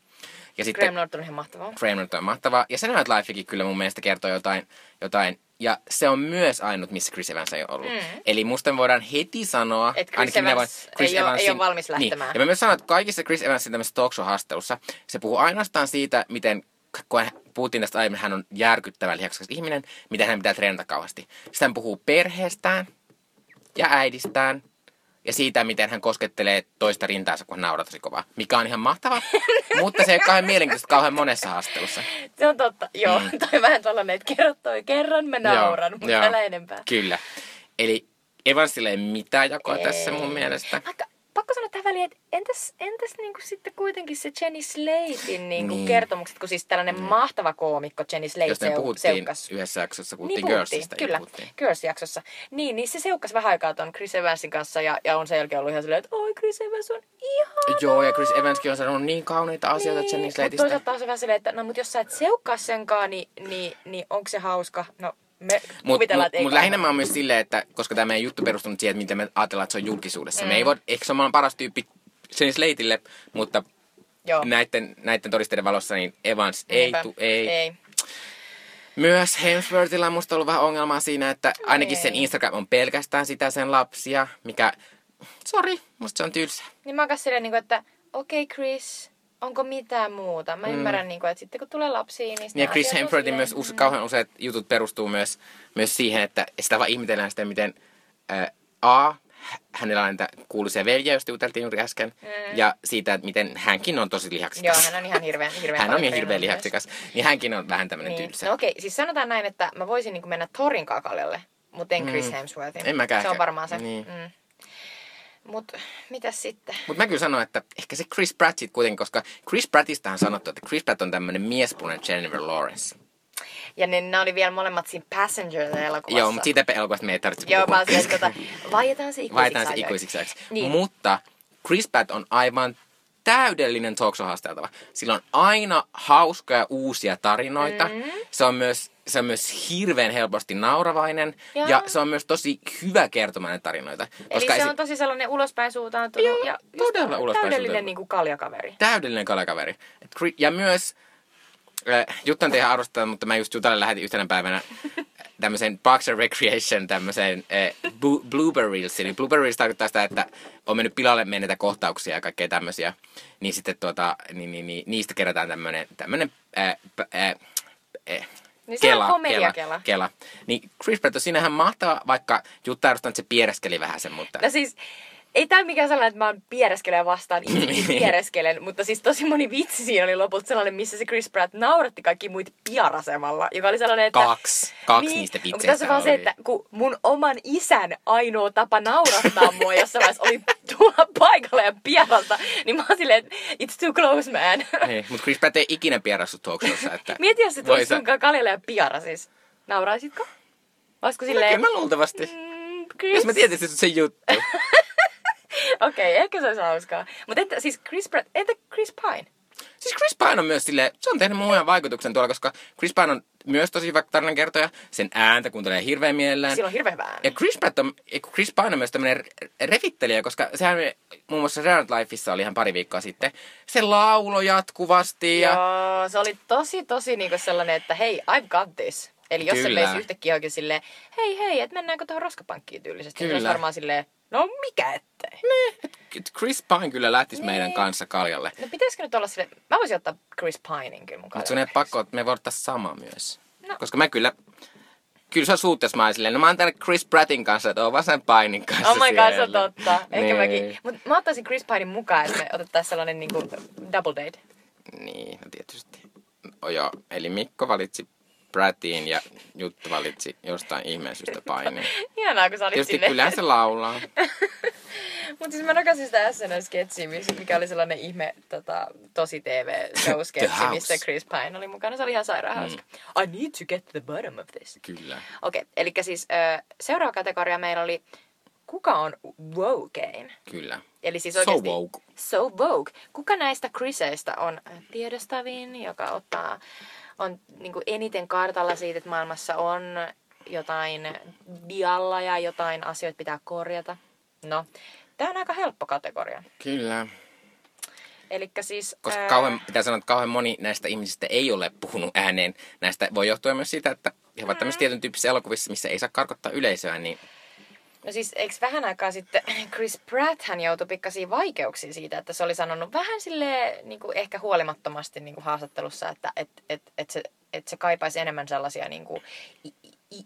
Ja sitten Graham Norton on ihan mahtavaa. Graham Norton on mahtava. Ja Saturday Night Livekin kyllä mun mielestä kertoo jotain, jotain ja se on myös ainut, missä Chris Evans ei ole ollut. Mm. Eli musta me voidaan heti sanoa... Et Chris Evans voin- ei oo- ei oo valmis Niin. lähtemään. Ja mä myös sanon, että kaikissa Chris Evansin tämmöisessä talk haastattelussa se puhuu ainoastaan siitä, miten kun puhuttiin tästä aiemmin, hän on järkyttävän lihaksikas ihminen, miten hän pitää treenata kauheasti. Sitten hän puhuu perheestään ja äidistään ja siitä, miten hän koskettelee toista rintaansa, kun hän nauraa tosi kovaa. Mikä on ihan mahtava, mutta se ei ole kauhean mielenkiintoista kauhean monessa haastattelussa. Se on totta. Joo, mm. toi vähän tollanen, että kerro toi kerran, mä nauran, mutta joo. älä enempää. Kyllä. Eli Evansille ei mitään jakoa Ei. tässä mun mielestä. Vaikka pakko sanoa tähän väliin, että entäs, entäs niinku sitten kuitenkin se Jenny Slatein niinku Niin. kertomukset, kun siis tällainen mahtava koomikko Jenny Slate Josta me puhuttiin seukkas. yhdessä jaksossa, puhuttiin Niin Girlsista. kyllä, puhuttiin. Girls-jaksossa. Niin, niin se seukkas vähän aikaa ton Chris Evansin kanssa ja, ja on sen jälkeen ollut ihan silleen, että oi Chris Evans on ihana. Joo, ja Chris Evanskin on sanonut niin kauneita asioita Jenny Mutta Slateista. toisaalta taas on vähän silleen, että no mut jos sä et seukkaa senkaan, niin, niin, niin onko se hauska? No me Mutta mut, ei mut lähinnä mä oon myös silleen, että koska tämä meidän juttu perustunut siihen, että miten me ajatellaan, että se on julkisuudessa. Mm. Me ei Mm. voi, ehkä se on maailman paras tyyppi Jenny Slateille, mutta Joo. näiden, näiden todisteiden valossa niin Evans ei, Niinpä. tu, ei. ei. Myös Hemsworthilla on musta ollut vähän ongelmaa siinä, että ainakin sen Ei. Instagram on pelkästään sitä sen lapsia, mikä, sori, musta se on tylsä. Niin mä oon silleen, niinku, että okei okay, Chris, onko mitään muuta? Mä ymmärrän, niinku, että sitten kun tulee lapsia, niin... Mm. Ja Chris Hemsworthin myös mm. us, kauhean useat jutut perustuu myös, myös siihen, että sitä vaan ihmetellään sitä, miten ää, A, hänellä on näitä kuuluisia veljejä, joista juteltiin juuri äsken. Mm. Ja siitä, että miten hänkin on tosi lihaksikas. Joo, hän on ihan hirveän, hirveän Hän on niin hirveän lihaksikas. Niin hänkin on vähän tämmöinen Niin. tylsä. No okei, siis sanotaan näin, että mä voisin niin mennä Thorin kakaljalle, mutta en Chris Mm. Hemsworthin. En mäkään Se on varmaan se. Niin. Mm. Mut mitäs sitten? Mutta mä kyllä sanon, että ehkä se Chris Pratt sit kuitenkin, koska Chris Prattista on sanottu, että Chris Pratt on tämmöinen miespunen Jennifer Lawrence. Ja ne, ne oli vielä molemmat siinä Passenger-elokuvassa. Joo, mutta siitä elokuvasta me ei tarvitse Joo, puhua. mä että tota, vaietaan se ikuisiksi se ikuisiksi. Niin. Mutta Chris Pratt on aivan täydellinen talk show haasteltava. Sillä on aina hauskoja uusia tarinoita. Mm. Se, on myös, se on myös hirveän helposti nauravainen. Joo. Ja se on myös tosi hyvä kertomaan tarinoita. Eli se esi- on tosi sellainen ulospäin suuntautunut Joo, ja just todella ulospäin täydellinen niin kuin kaljakaveri. täydellinen Chri- Ja myös, äh, Jutta on teidän arvostaa, mutta mä just Jutalle lähetin yhtenä päivänä tämmöisen Parks and Recreation tämmöiseen äh, bu- Blooper Reels. Eli Blooper Reels tarkoittaa sitä, että on mennyt pilalle menneitä kohtauksia ja kaikkea tämmöisiä. Niin sitten tuota, niin, niin, niin, niistä kerätään tämmöinen, tämmöinen p- äh, äh, Niin se on komediakela. Kela. Niin Chris Pratt on siinähän mahtava, vaikka Jutta arvostaa, että se piereskeli vähän sen, mutta... No siis, ei tää mikään sellainen, että mä oon piereskelen vastaan, piereskelen, mutta siis tosi moni vitsi siinä oli lopulta sellainen, missä se Chris Pratt nauratti kaikki muita piarasemalla, joka oli sellainen, että... Kaksi. Kaksi niistä Mutta vitseistä tässä vaan se, oli. että kun mun oman isän ainoa tapa naurattaa mua jossain vaiheessa oli tulla paikalle ja pieralta, niin mä oon silleen, että it's too close man. Niin, mutta Chris Pratt ei ikinä pierassu talk showssa, että... Mieti, jos se tulisi sunkaan kaljalle ja piara siis. Nauraisitko? Olisiko No, silleen... Kyllä mä luultavasti. Mm, Chris. Jos mä tietäisin, että se se juttu. Okei, okay, ehkä se olisi hauskaa. Mutta siis Chris Pratt, entä Chris Pine? Siis Chris Pine on myös silleen, se on tehnyt mun vaikutuksen tuolla, koska Chris Pine on myös tosi hyvä tarinankertoja. Sen ääntä kuuntelee hirveän mielellään. Sillä on hirveän vähän. Ja Chris, Pratt on, Chris Pine on myös tämmöinen revittelijä, koska sehän muun muassa Night Lifeissa oli ihan pari viikkoa sitten. Se laulo jatkuvasti ja... Joo, se oli tosi, tosi niinku sellainen, että hei, I've got this. Eli jos Kyllä. se veisi yhtäkkiä oikein silleen, hei hei, että mennäänkö tuohon roskapankkiin tyylisesti. Niin se olisi Kyllä. varmaan silleen, no mikä ettei. Chris Pine kyllä lähtisi Niin. meidän kanssa kaljalle. No pitäisikö nyt olla sille, mä voisin ottaa Chris Pinein kyllä mukaan. Mutta sun ei pakko, että me voidaan ottaa sama myös. No. Koska mä kyllä... Kyllä se on suut, jos mä oon silleen, no mä oon täällä Chris Prattin kanssa, että oon vaan sen Painin kanssa Oh my god, se on totta. Ehkä Niin. mäkin. Mutta mä ottaisin Chris Pinein mukaan, että me otettaisiin sellainen niinku double date. Niin, no tietysti. No joo, eli Mikko valitsi Prattiin ja Juttu valitsi jostain ihmeen syystä Painin. Ihanaa, kun sä olit Tietysti kyllähän se laulaa. Mutta siis mä rakasin sitä SNL-sketsiä, mikä oli sellainen ihme tota, tosi TV-show-sketsi, missä Chris Pine oli mukana. Se oli ihan sairaan hauska. I need to get to the bottom of this. Kyllä. Okei, okay, eli siis seuraava kategoria meillä oli Kuka on wokein? Kyllä. Eli siis So oikeasti... woke. So woke. Kuka näistä Chriseistä on tiedostavin, joka ottaa, on niin eniten kartalla siitä, että maailmassa on jotain dialla ja jotain asioita pitää korjata? No, tämä on aika helppo kategoria. Kyllä. Eli siis... Koska ää, kauhean, pitää sanoa, että kauhean moni näistä ihmisistä ei ole puhunut ääneen. Näistä voi johtua myös siitä, että he ovat tämmöisissä tietyn tyyppisissä elokuvissa, missä ei saa karkottaa yleisöä, niin No siis eikö vähän aikaa sitten Chris Pratt hän joutui pikkasiin vaikeuksiin siitä, että se oli sanonut vähän sille niin kuin ehkä huolimattomasti niin kuin haastattelussa, että et, et, et se, et se kaipaisi enemmän sellaisia niin kuin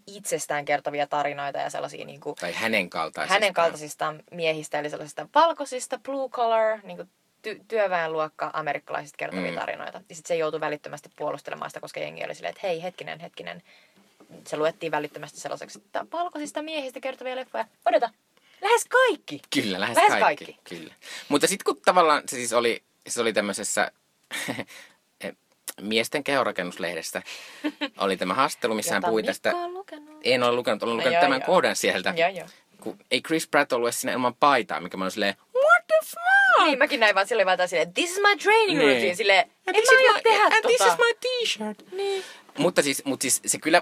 itsestään kertovia tarinoita ja sellaisia niin kuin tai hänen kaltaisistaan. hänen kaltaisistaan miehistä, eli sellaisista valkoisista, blue collar, niin kuin ty- työväenluokka amerikkalaisista kertovia mm. tarinoita. Ja sitten se joutui välittömästi puolustelemaan sitä, koska jengi oli silleen, että hei, hetkinen, hetkinen. Se luettiin välittömästi sellaiseksi, että valkoisista miehistä kertovia leffoja. Odota, lähes kaikki. Kyllä, lähes, Lähes kaikki. kaikki. Kyllä. Mutta sitten kun tavallaan se siis oli, se oli tämmöisessä miesten kehorakennuslehdessä oli tämä haastattelu, missä hän puhui tästä. En ole lukenut, olen No lukenut joo, tämän joo. kohdan sieltä. Joo, joo. Kun ei Chris Pratt ollut siinä ilman paitaa, mikä mä olin silleen, what the fuck? Niin, mäkin näin vaan, sillä oli vaan silleen, this is my training Niin. routine, silleen, en this mä aio tehdä and this tota. is my t-shirt. Niin. Mutta siis, mutta siis se kyllä,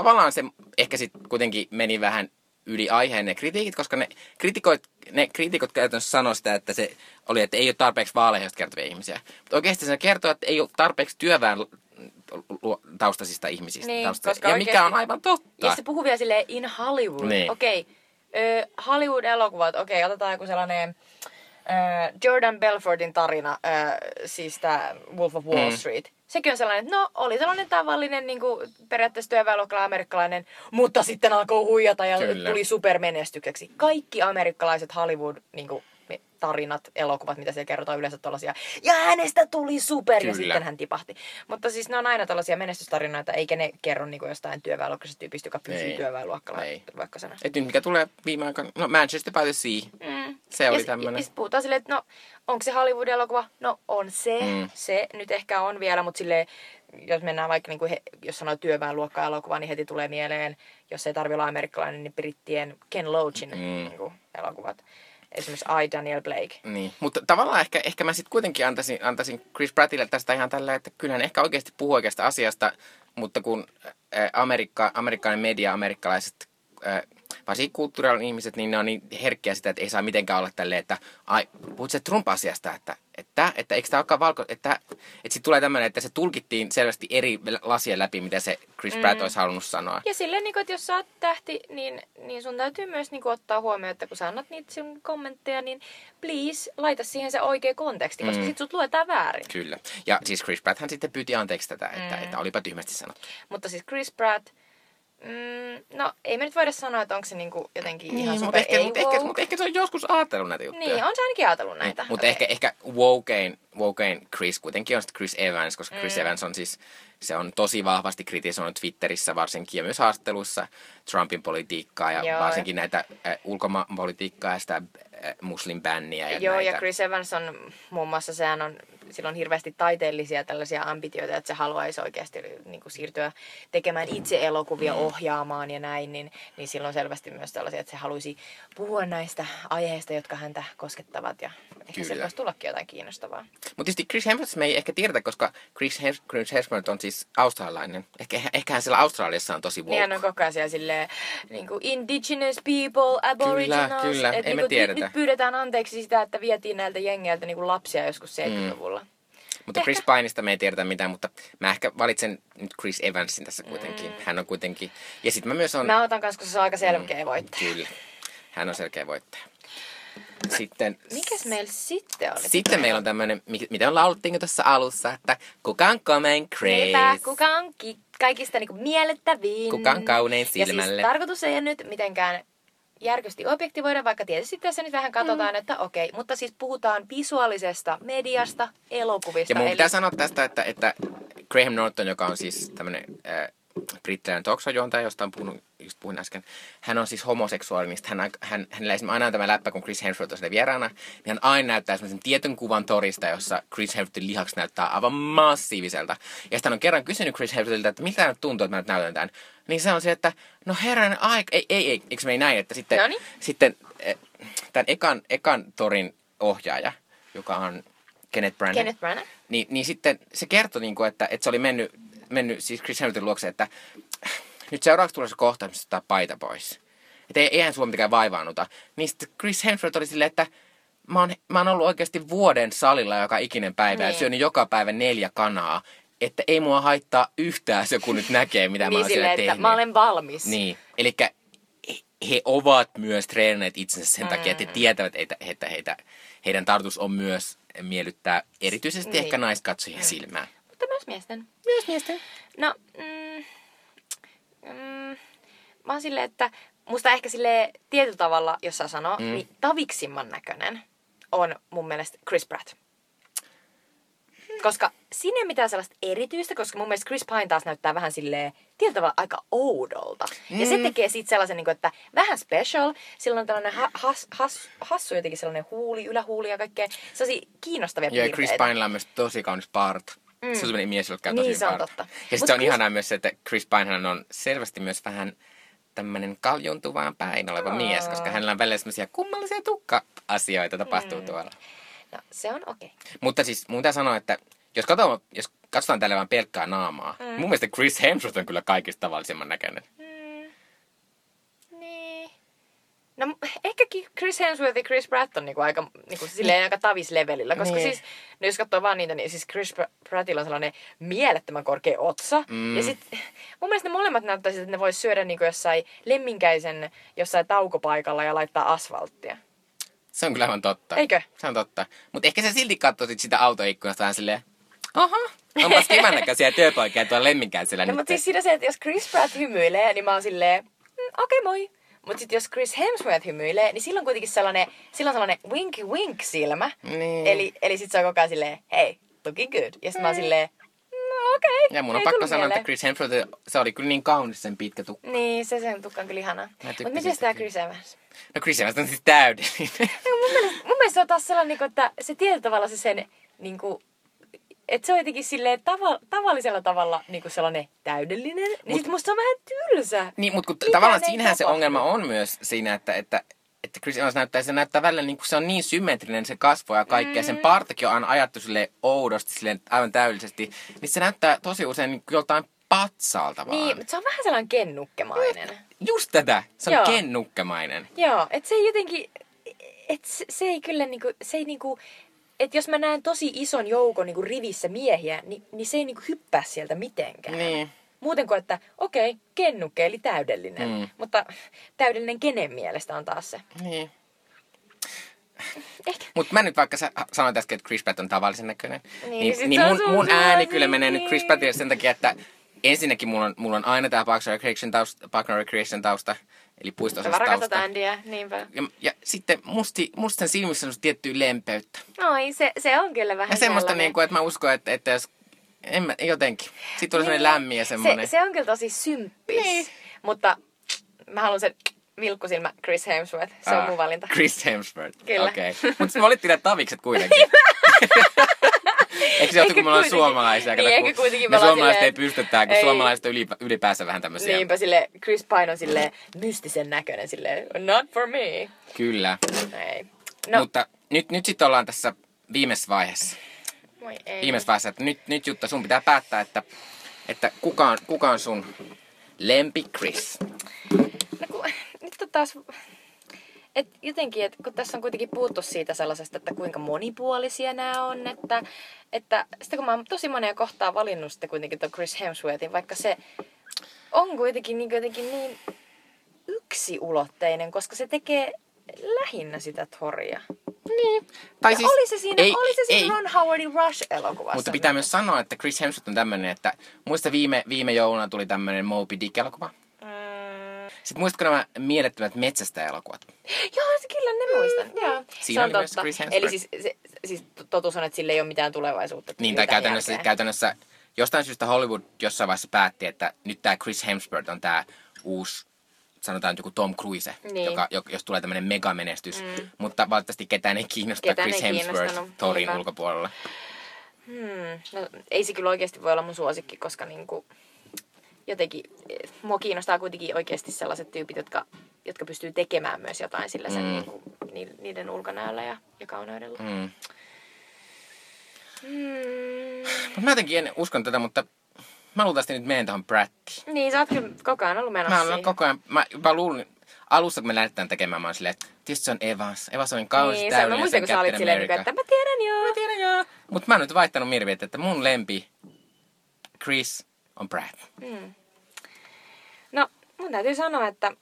tavallaan se ehkä sitten kuitenkin meni vähän yli aiheen ne kritiikit, koska ne kritikot, ne kritikot käytännössä sanoi sitä, että se oli, että ei ole tarpeeksi vaaleista kertovia ihmisiä. Mutta oikeasti se kertoo, että ei ole tarpeeksi työväen taustaisista ihmisistä. Niin, taustasta. koska ja mikä oikeasti- on aivan totta. Ja se puhuu vielä silleen in Hollywood. Niin. Okei, ö, Hollywood-elokuvat, okei, otetaan joku sellainen ö, Jordan Belfortin tarina, ö, siis tämä Wolf of Wall Mm. Street. Sekin on sellainen, että no oli sellainen tavallinen niin kuin periaatteessa työväenluokkala amerikkalainen, mutta sitten alkoi huijata ja Kyllä. tuli supermenestykseksi. Kaikki amerikkalaiset Hollywood niin kuin, tarinat, elokuvat, mitä siellä kerrotaan yleensä tuollaisia. Ja hänestä tuli super ja Kyllä. sitten hän tipahti. Mutta siis ne on aina tällaisia menestystarinoita, eikä ne kerro niin kuin jostain työväenluokkaisesta tyypistä, joka pysyy Ei. työväenluokkalaisena. Et nyt mikä tulee viime aikoina, no Manchester by the Sea. Mm. Se oli ja, tämmönen. Ja sitten puhutaan silleen, että no, onko se Hollywood-elokuva? No on se. Mm. Se nyt ehkä on vielä, mutta silleen, jos mennään vaikka, niin kuin he, jos sanoo työväenluokka-elokuva, niin heti tulee mieleen, jos ei tarvi olla amerikkalainen, niin brittien Ken Loachin Mm. niin kuin, elokuvat. Esimerkiksi I, Daniel Blake. Niin, mutta tavallaan ehkä, ehkä mä sitten kuitenkin antaisin, antaisin Chris Prattille tästä ihan tällä, että kyllähän ehkä oikeasti puhuu oikeasta asiasta, mutta kun Amerikka, amerikkalainen media, amerikkalaiset, varsinkin kulttuurialan ihmiset, niin ne on niin herkkiä sitä, että ei saa mitenkään olla tälleen, että ai, puhut se Trump-asiasta, että, että, että eikö tämä olekaan valko, että, että sitten tulee tämmöinen, että se tulkittiin selvästi eri lasien läpi, mitä se Chris Pratt olisi halunnut sanoa. Ja silleen, niin kuin, että jos sä oot tähti, niin, niin sun täytyy myös niin kuin, ottaa huomioon, että kun sä annat niitä sun kommentteja, niin please, laita siihen se oikea konteksti, koska Mm. sit sut luetaan väärin. Kyllä. Ja siis Chris Pratt hän sitten pyyti anteeksi tätä, että, että olipa tyhmästi sanottu. Mutta siis Chris Pratt, mm, no ei me nyt voida sanoa, että onko se niinku jotenkin ihan Niin, mutta super ehkä, mutta, ehkä, mutta ehkä se on joskus ajatellut näitä juttuja. Niin, on se ainakin ajatellut näitä. Niin, mutta Okei. ehkä, ehkä wokein, wokein Chris kuitenkin on Chris Evans, koska Chris Evans on siis, se on tosi vahvasti kritisoinut Twitterissä varsinkin ja myös haastatteluissa Trumpin politiikkaa ja Joo. varsinkin näitä äh, ulkomaanpolitiikkaa ja sitä muslimbänniä ja Joo, näitä. ja Chris Evans on muun muassa, sehän on, sillä on hirveästi taiteellisia tällaisia ambitioita, että se haluaisi oikeasti niin kuin siirtyä tekemään itse elokuvia, Mm. ohjaamaan ja näin, niin, niin silloin selvästi myös tällaisia, että se haluaisi puhua näistä aiheista, jotka häntä koskettavat ja ehkä Kyllä. se voisi tullakin jotain kiinnostavaa. Mutta tietysti Chris Hemsworth me ei ehkä tiedetä, koska Chris, Hems- Chris Hemsworth on siis australialainen. Ehkä, ehkähän siellä Australiassa on tosi woke. Niin on koko ajan siellä silleen, niin kuin indigenous people, aboriginals. kyllä, Et ei niin me kuin tiedetä. Nyt, nyt pyydetään anteeksi sitä, että vietiin näiltä jengeiltä niin kuin lapsia joskus 70-luvulla. Mutta Chris Pineista me ei tiedetä mitään, mutta mä ehkä valitsen nyt Chris Evansin tässä kuitenkin. Mm. Hän on kuitenkin... Ja sitten mä myös on... Mä otan kanssa, koska se on aika selkeä mm. voittaja. Kyllä. Hän on selkeä voittaja. Sitten... Mikäs meillä sitten oli? Sitten meillä on tämmöinen, mitä on lauluttiin tuossa alussa, että kuka on komein Chris? Niinpä, kuka on ki- kaikista niinku miellyttävin. Kuka on kaunein Ja silmälle? siis tarkoitus ei ole nyt mitenkään järkysti objektivoida, vaikka tietysti tässä nyt vähän katsotaan, mm. että okei. Mutta siis puhutaan visuaalisesta mediasta, elokuvista. Ja mun eli- pitää sanoa tästä, että, että Graham Norton, joka on siis tämmöinen äh, brittiläinen talk juontaja josta on puhunut, just puhuin äsken, hän on siis homoseksuaali, niin hän, hän, hänellä esimerkiksi aina on tämä läppä, kun Chris Hemsworth on siellä vieraana, niin hän aina näyttää semmoisen tietyn kuvan torista, jossa Chris Hemsworthin lihaksi näyttää aivan massiiviselta. Ja sitten hän on kerran kysynyt Chris Hemsworthilta, että miltä nyt tuntuu, että mä nyt näytän tämän. Niin se on se, että no herran aika, ei, ei, ei, eikö me ei näin, että sitten, Noniin. sitten eh, tämän ekan, ekan torin ohjaaja, joka on Kenneth Branagh, Kenneth Branagh. niin, niin sitten se kertoi, niin kuin, että, että se oli mennyt, mennyt siis Chris Hemsworthin luokse, että nyt seuraavaksi tulee se kohta, missä ottaa paita pois. Että ei, eihän sua mitenkään vaivaannuta. Niin sitten Chris Hemsworth oli silleen, että mä oon, mä oon ollut oikeasti vuoden salilla joka ikinen päivä ja Niin. syönyt joka päivä neljä kanaa. Että ei mua haittaa yhtään se, kun nyt näkee, mitä mä Niin oon siellä silleen, että tehnyt. mä olen valmis. Niin, eli he ovat myös treenanneet itsensä sen takia, että he tietävät, että, että heitä, heidän tarkoitus on myös miellyttää erityisesti Niin. ehkä naiskatsojien silmää. Mutta myös miesten. Myös miesten. No, mm, mm, mä oon silleen, että musta ehkä sille tietyllä tavalla, jos saa sanoa, mm. niin taviksimman näköinen on mun mielestä Chris Pratt. Koska siinä ei ole mitään sellaista erityistä, koska mun mielestä Chris Pine taas näyttää vähän silleen tietyllä tavalla aika oudolta. Mm. Ja se tekee siitä sellaisen, niin kuin, että vähän special. Sillä on tällainen ha- has, has, hassu jotenkin sellainen huuli, ylähuuli ja kaikkea. Sellaisia kiinnostavia Ja Chris piirteitä. Pinella on myös tosi kaunis part. Mm. Se on sellainen mies, joka käy tosi Niin, se on totta. Ja sitten se on Chris- ihanaa myös se, että Chris Pinehan on selvästi myös vähän tämmöinen kaljuntuvaan päin oleva Aa. mies, koska hänellä on välillä semmoisia kummallisia tukka-asioita tapahtuu mm. tuolla. No, se on okei. Mutta siis mun pitää sanoa, että jos katsotaan, jos katsotaan tälle vaan pelkkää naamaa, mm. mun mielestä Chris Hemsworth on kyllä kaikista tavallisimman näköinen. Mm. Niin. No ehkä Chris Hemsworth ja Chris Pratt on niinku aika, niinku, silleen aika tavislevelillä, koska Niin. siis, no jos katsoo vaan niitä, niin siis Chris Pr- Prattilla on sellainen mielettömän korkea otsa. Mm. Ja sit mun mielestä ne molemmat näyttää siltä, että ne vois syödä niinku jossain lemminkäisen jossain taukopaikalla ja laittaa asfalttia. Se on kyllä aivan totta. Eikö? Se on totta. Mutta ehkä se silti katsoisit sitä autoikkunasta vähän silleen, Aha, onpas kivan näköisiä työpoikia tuolla lemminkäisellä No, mutta siis siinä se, että jos Chris Pratt hymyilee, niin mä oon silleen, mm, okei okay, moi. Mutta sitten jos Chris Hemsworth hymyilee, niin silloin kuitenkin sellainen, silloin sellainen winky wink silmä. Niin. Eli, eli sit se on koko ajan silleen, hei, looking good. Ja sitten mä oon silleen, no okei. Ja mun on pakko sanoa, että. Chris Hemsworth, se oli kyllä niin kaunis sen pitkä tukka. Niin, se sen tukka on kyllä tykkäsin Mutta miten tämä. Chris Evans? No Chris Evans on siis täydellinen. No, mun, mielestä, mun mielestä se on taas sellainen, niinku, että se tietyllä tavalla se sen, niinku, että se on jotenkin silleen tava, tavallisella tavalla niinku sellainen täydellinen. Niin Mut- sit musta se on vähän tylsä. Niin, mutta kun tavallaan siinähän se tapahdu. ongelma on myös siinä, että, että, että Chris Evans näyttää, se näyttää välillä niin kuin se on niin symmetrinen se kasvo ja kaikkea. Mm. Sen partakin on aina ajattu sille oudosti, silleen aivan täydellisesti. Niin se näyttää tosi usein niin kuin joltain patsaalta vaan. Niin, mutta se on vähän sellainen kennukkemainen. Just tätä. Se on Joo. kennukkemainen. Joo, että se ei jotenkin, että se, se ei kyllä niinku, se ei niinku, että jos mä näen tosi ison joukon niinku rivissä miehiä, niin, niin se ei niinku hyppää sieltä mitenkään. Niin. Muuten kuin, että okei, okay, kennukke eli täydellinen. Mm. Mutta täydellinen kenen mielestä on taas se. Niin. Mutta mä nyt vaikka sä sanoit äsken, että Chris Pratt on tavallisen näköinen, Niin, niin, niin niin, niin mun, mun ääni suosikki. kyllä menee nyt Chris Prattille sen takia, että ensinnäkin mulla on, mulla on aina tää Parks and Recreation tausta, Parks and Recreation tausta eli Sä puisto vaan rakastat tausta. Andyä, niinpä. Ja, ja sitten musti, musta sen silmissä on tiettyä lempeyttä. Oi, se, se on kyllä vähän Ja semmoista niin kuin, että mä uskon, että, että jos, en mä, jotenkin. Sitten tulee semmoinen lämmin ja semmoinen. Se, se on kyllä tosi symppis. Niin. Mutta mä haluan sen vilkkusilmä Chris Hemsworth. Se on Ah, mun valinta. Chris Hemsworth. Kyllä. Okei. Okay. Mutta sitten valittiin ne tavikset kuitenkin. Eikö se johtu, kun me ollaan suomalaisia? Niin, ehkä kuitenkin me suomalaiset ei silleen- pystytä, kun ei. suomalaiset on ylipä, ylipäänsä vähän tämmöisiä. Niinpä sille Chris Pine on sille mystisen näköinen sille not for me. Kyllä. Ei. No, Mutta nyt, nyt sitten ollaan tässä viimeisessä vaiheessa. Moi ei. Viimeisessä vaiheessa, että nyt, nyt Jutta, sun pitää päättää, että, että kuka, on, kuka on sun lempi Chris. No kun, nyt on taas... Et jotenkin, et kun tässä on kuitenkin puhuttu siitä sellaisesta, että kuinka monipuolisia nämä on, että, että sitten kun mä oon tosi moneen kohtaan valinnut sitten kuitenkin ton Chris Hemsworthin, vaikka se on kuitenkin niin, jotenkin niin yksiulotteinen, koska se tekee lähinnä sitä Thoria. Niin. Tai Ja oli se siinä, ei, oli se siinä ei, Ron Howardin Rush-elokuvassa. Mutta pitää myös sanoa, että Chris Hemsworth on tämmönen, että muista viime, viime jouluna tuli tämmönen Moby Dick-elokuva. Mm, Sitten muistatko nämä mielettömät metsästä-elokuvat? Joo, se kyllä ne muistan. Joo. Siinä se on oli myös totta. Chris Hemsworth. Eli siis, se, siis totuus on, että sillä ei ole mitään tulevaisuutta. Niin, tai käytännössä, jälkeen. käytännössä jostain syystä Hollywood jossain vaiheessa päätti, että nyt tämä Chris Hemsworth on tämä uusi sanotaan nyt joku Tom Cruise, Niin. joka, jo- jos tulee tämmöinen megamenestys. Mm. Mutta valitettavasti ketään ei kiinnosta Ketään Chris ei Hemsworth Thorin ulkopuolella. Hmm. No, ei se kyllä oikeasti voi olla mun suosikki, koska niinku, jotenkin eh, mua kiinnostaa kuitenkin oikeasti sellaiset tyypit, jotka, jotka pystyy tekemään myös jotain sillä sen Mm. mm. niinku, ni, niiden ulkonäöllä ja, ja kauneudella. Mm. Mm. Mut mä jotenkin en uskon tätä, mutta mä luultavasti nyt menen tähän Brattiin. Niin, sä oot kyllä koko ajan ollut menossa Mä olen koko ajan, mä, mä luulin, alussa kun me lähdetään tekemään, mä oon silleen, että tietysti se on Evans. Evans on niin kaunis niin, se, täydellinen. mä muistan, kun sä olit silleen, niinku, että mä tiedän joo. tiedän joo. Mut mä oon nyt vaihtanut mielipidettä, että mun lempi Chris on Brad. Mm. No, mun täytyy sanoa, että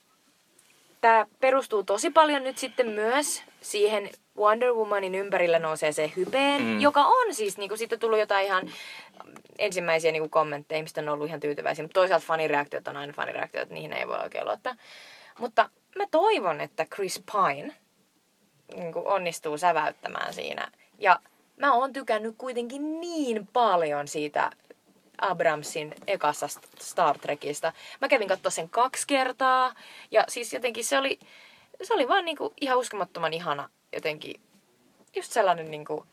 tämä perustuu tosi paljon nyt sitten myös siihen Wonder Womanin ympärillä nousee se hypeen, Mm. joka on siis, niinku, sitten tullut jotain ihan ensimmäisiä niinku, kommentteja, mistä on ollut ihan tyytyväisiä, mutta toisaalta fanireaktiot on aina fanireaktiot, niihin ei voi oikein luottaa. Mutta mä toivon, että Chris Pine niinku, onnistuu säväyttämään siinä. Ja mä oon tykännyt kuitenkin niin paljon siitä Abramsin ekassa St- Star Trekista. Mä kävin katsoa sen kaksi kertaa. Ja siis jotenkin se oli, se oli vaan niinku ihan uskomattoman ihana jotenkin. Just sellainen niinku...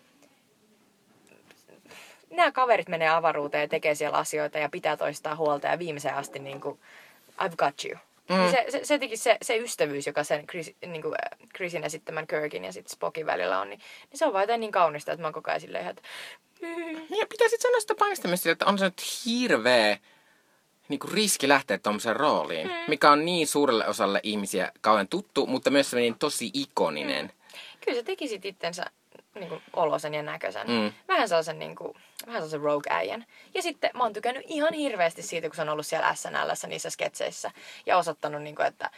Nämä kaverit menee avaruuteen ja tekee siellä asioita ja pitää toistaa huolta ja viimeiseen asti niinku I've got you. Mm. Mm. Se, se, se, jotenkin se, se ystävyys, joka sen Chris, niin kuin, Chrisin esittämän Kirkin ja sitten Spockin välillä on, niin, niin se on vaan niin kaunista, että mä oon koko ajan silleen, ihan, että Niin, Ja pitäisi sanoa sitä paistamista, että on se nyt hirveä niin kuin riski lähteä tuommoiseen rooliin, mm. mikä on niin suurelle osalle ihmisiä kauan tuttu, mutta myös sellainen tosi ikoninen. Mm. kyllä sä tekisit itsensä niin kuin, olosen ja näköisen. Mm. Vähän sellaisen, niin kuin, vähän sellaisen rogue-äijän. Ja sitten mä oon tykännyt ihan hirveästi siitä, kun se on ollut siellä SNLssä niissä sketseissä. Ja osoittanut, niin kuin, että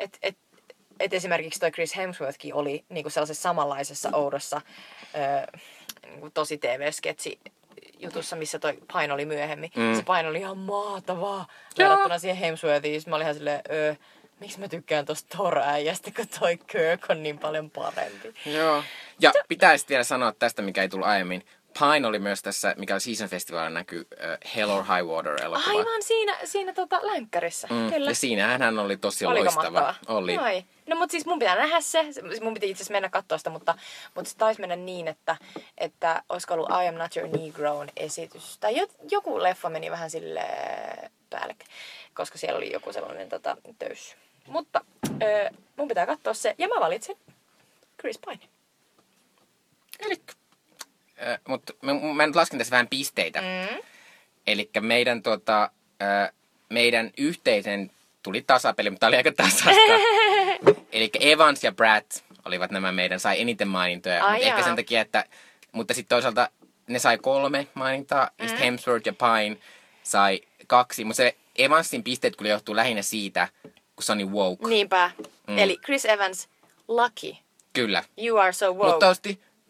et, et, et esimerkiksi toi Chris Hemsworthkin oli niin kuin sellaisessa samanlaisessa oudossa ö, niin kuin tosi TV-sketsi jutussa, missä toi paino oli myöhemmin. Mm. Se paino oli ihan maatavaa verrattuna siihen Hemsworthiin. Mä olin ihan silleen, öö, miksi mä tykkään tosta Thor-äijästä, kun toi Kirk on niin paljon parempi. Joo. Ja pitäisi vielä sanoa tästä, mikä ei tullut aiemmin. Pine oli myös tässä, mikä Season Festivalilla näkyy, uh, Hell or High Water elokuva. Aivan siinä, siinä tota länkkärissä, Mm. kyllä. Ja siinähän hän oli tosi Oliko loistava. mahtava? Oli. Ai. No mut siis mun pitää nähdä se. Mun piti itse asiassa mennä katsoa sitä, mutta, mutta se taisi mennä niin, että, että olisiko ollut I am not your Negro esitys. Tai jo, joku leffa meni vähän sille päälle, koska siellä oli joku sellainen tota, töys. Mutta ö, mun pitää katsoa se ja mä valitsen Chris Pine. Elikkä, äh, mutta mä, mä nyt lasken tässä vähän pisteitä. Mm. Eli meidän, tota, äh, meidän yhteisen tuli tasapeli, mutta oli aika tasasta. Eli Evans ja Brad olivat nämä meidän, sai eniten mainintoja. Ai mutta ehkä sen takia, että, mutta sitten toisaalta ne sai kolme mainintaa, ja Mm. sitten Hemsworth ja Pine sai kaksi. Mutta se Evansin pisteet kyllä johtuu lähinnä siitä, kun se on niin woke. Niinpä. Mm. Eli Chris Evans, lucky. Kyllä. You are so woke. Mutta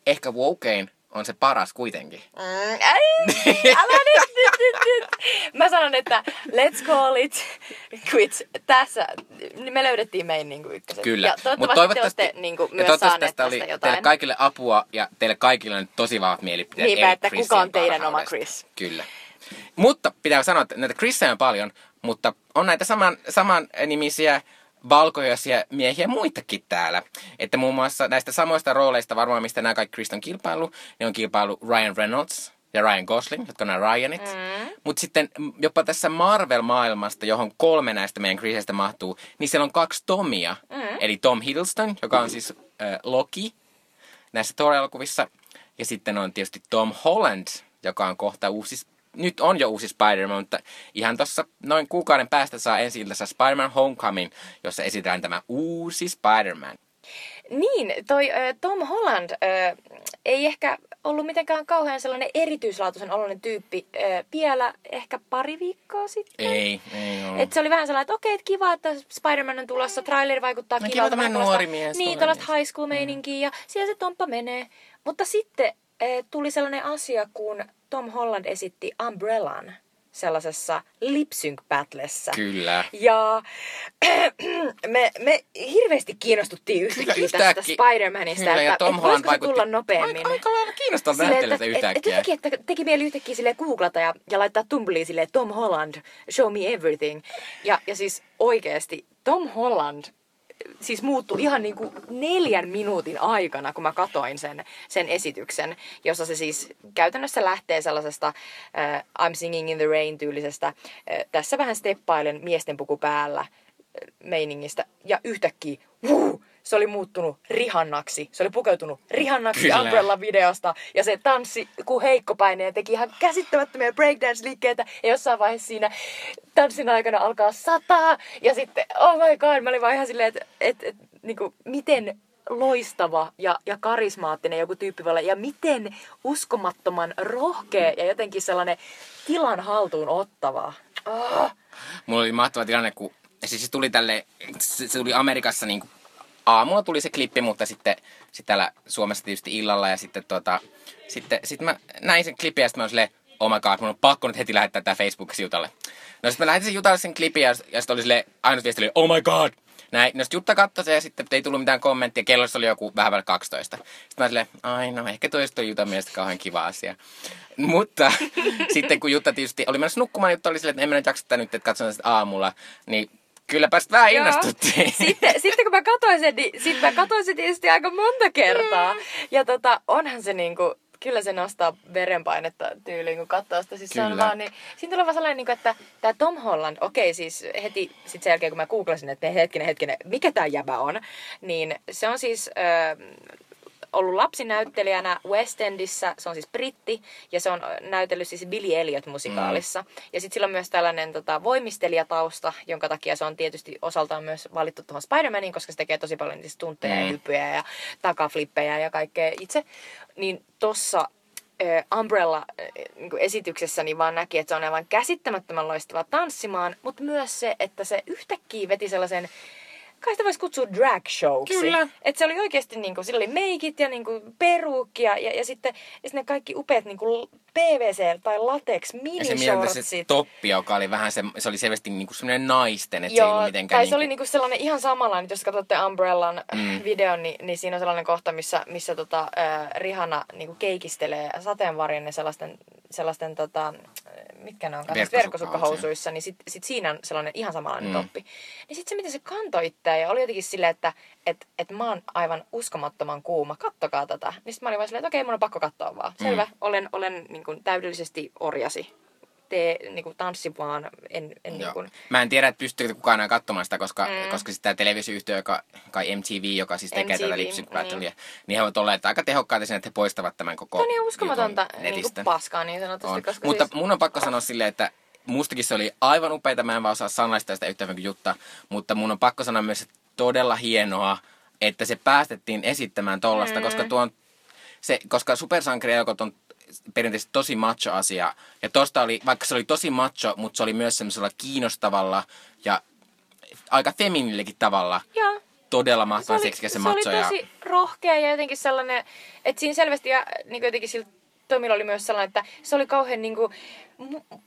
ehkä wokein on se paras kuitenkin. Mm, ai, älä nyt, nyt, nyt, nyt. Mä sanon, että let's call it quits. Tässä me löydettiin meidän niinku ykköset. Kyllä. Ja Mut toivottavasti, te olette niinku ja myös toivottavasti saaneet tästä tästä oli jotain. teille kaikille apua ja teille kaikille on tosi vahvat mielipiteet. Niinpä, että Chrisien kuka on teidän oma. Chris. Kyllä. Mutta pitää sanoa, että näitä Chrissejä on paljon, mutta on näitä saman, saman nimisiä valkoisia miehiä muitakin täällä. Että muun muassa näistä samoista rooleista varmaan, mistä nämä kaikki Chris on kilpailu, ne on kilpailu Ryan Reynolds ja Ryan Gosling, jotka on nämä Ryanit. Mm. Mutta sitten jopa tässä Marvel-maailmasta, johon kolme näistä meidän Chrisistä mahtuu, niin siellä on kaksi Tomia. Mm. Eli Tom Hiddleston, joka on siis äh, Loki näissä Thor-elokuvissa. Ja sitten on tietysti Tom Holland, joka on kohta uusi, nyt on jo uusi Spider-Man, mutta ihan tuossa noin kuukauden päästä saa ensi iltassa Spider-Man Homecoming, jossa esitellään tämä uusi Spider-Man. Niin, toi ö, Tom Holland ö, ei ehkä ollut mitenkään kauhean sellainen erityislaatuisen oloinen tyyppi ö, vielä ehkä pari viikkoa sitten. Ei, ei ole. Et se oli vähän sellainen, että okei, että kiva, että Spider-Man on tulossa, traileri vaikuttaa No kiva, kivalta. tämmönen vähän nuori mies, Niin, mies. high school meininkiä ja siellä se Tomppa menee. Mutta sitten tuli sellainen asia, kun Tom Holland esitti Umbrellan sellaisessa lip sync battlessa. Kyllä. Ja me, me hirveästi kiinnostuttiin yhtäkkiä, Kyllä, tästä yhtäkkiä. Spider-Manista, Kyllä, että, Tom Holland voisiko se tulla vaikutti nopeammin. Aika, aika lailla Silleen, näyttelijältä että, et, et yhtäkkiä. jotenkin, että teki mieli yhtäkkiä sille googlata ja, ja laittaa Tumbliin sille Tom Holland, show me everything. Ja, ja siis oikeasti Tom Holland siis muuttui ihan niin kuin neljän minuutin aikana, kun mä katoin sen, sen esityksen, jossa se siis käytännössä lähtee sellaisesta äh, I'm singing in the rain tyylisestä, äh, tässä vähän steppailen miesten puku päällä äh, meiningistä, ja yhtäkkiä, huu, se oli muuttunut rihannaksi. Se oli pukeutunut rihannaksi Kyllä. Umbrella-videosta, ja se tanssi kuin heikkopaine ja teki ihan käsittämättömiä breakdance-liikkeitä, ja jossain vaiheessa siinä tanssin aikana alkaa sataa, ja sitten, oh my god, mä olin vaan ihan silleen, että et, et, niinku, miten loistava ja, ja karismaattinen joku tyyppi voi ja miten uskomattoman rohkea ja jotenkin sellainen tilan haltuun ottava. Oh. Mulla oli mahtava tilanne, kun siis se tuli tälle, se, se tuli Amerikassa niin aamulla tuli se klippi, mutta sitten sit täällä Suomessa tietysti illalla ja sitten tota, sitten sit mä näin sen klipin ja sitten mä olin silleen, oh my god, mun on pakko nyt heti lähettää tää Facebook-siutalle. No sitten mä lähetin sen Jutalle sen klipin ja, ja sitten oli silleen, ainut viesti oli, oh my god, näin. No sitten Jutta katsoi sen ja sitten ei tullut mitään kommenttia. Kello oli joku vähän päälle 12. Sitten mä silleen, ai no ehkä toista on Jutan mielestä kauhean kiva asia. Mutta sitten kun Jutta tietysti oli menossa nukkumaan, Jutta oli silleen, että en mä nyt jaksa nyt, että katson sitä aamulla. Niin kylläpä sitten vähän innostuttiin. Sitten, sitten kun mä katsoin sen, niin sitten mä katsoin sen tietysti aika monta kertaa. Ja tota, onhan se niinku, kyllä se nostaa verenpainetta tyyliin, kun katsoo sitä. Siis se on Kyllä. vaan, niin, siinä tulee vaan sellainen, niinku, että tämä Tom Holland, okei siis heti sit sen jälkeen, kun mä googlasin, että hetkinen, hetkinen, mikä tämä jäbä on, niin se on siis... Öö, ollut lapsinäyttelijänä West Endissä, se on siis britti, ja se on näytellyt siis Billy Elliot-musikaalissa. Mm. Ja sitten sillä on myös tällainen tota, voimistelijatausta, jonka takia se on tietysti osaltaan myös valittu tuohon Spider-Maniin, koska se tekee tosi paljon niitä stuntteja mm. ja hyppyjä ja takaflippejä ja kaikkea itse. Niin tossa äh, Umbrella-esityksessä niin vaan näki, että se on aivan käsittämättömän loistava tanssimaan, mutta myös se, että se yhtäkkiä veti sellaisen kai sitä voisi kutsua drag showksi. Kyllä. Et se oli oikeasti, niinku, sillä oli meikit ja niinku, peruukki ja, ja, ja sitten ja sitten ne kaikki upeat niinku, PVC tai latex Ja se se minishortsit. toppi, joka oli vähän se, se oli selvästi niinku semmoinen naisten, että se ei ollut mitenkään tai se oli niinku sellainen ihan samanlainen, jos katsotte Umbrellan Mm. videon, niin, niin siinä on sellainen kohta, missä, missä tota, äh, Rihanna niinku keikistelee sateenvarjonne sellaisten, sellaisten tota, mitkä ne on, Verkkosukkahousuja. verkkosukkahousuissa, niin sit, sit siinä on sellainen ihan samanlainen Mm. mm. toppi. Niin sitten se, miten se kantoi itseään ja oli jotenkin silleen, että et, et mä oon aivan uskomattoman kuuma, kattokaa tätä. Niin sitten mä olin vaan silleen, että okei, mun on pakko katsoa vaan. Selvä, Mm. olen, olen niin kuin, täydellisesti orjasi. Tee, niin kuin, tanssi vaan, en, en niin kuin, Mä en tiedä, että pystyykö kukaan enää katsomaan sitä, koska, mm. Mm. koska sitten tämä televisioyhtiö, joka, kai MTV, joka siis tekee MTV, tätä Lip Sync niin. Battlea, niin he ovat olleet aika tehokkaita siinä, että he poistavat tämän koko Tämä on ihan uskomatonta niin netistä. kuin paskaa niin sanotusti. on. Koska Mutta siis, mun on pakko sanoa silleen, että mustakin se oli aivan upeita, mä en vaan osaa sanaista sitä yhtään kuin Jutta, mutta mun on pakko sanoa myös, että todella hienoa, että se päästettiin esittämään tollasta, mm. koska tuon, se, koska supersankarielokot on perinteisesti tosi macho-asia. Ja tosta oli, vaikka se oli tosi macho, mutta se oli myös semmoisella kiinnostavalla ja aika feminillekin tavalla joo, todella se mahtava oli, seksikäs se se oli macho. Tosi rohkea ja jotenkin sellainen, että siinä selvästi ja niin jotenkin sillä Tomilla oli myös sellainen, että se oli kauhean niin kuin, mu-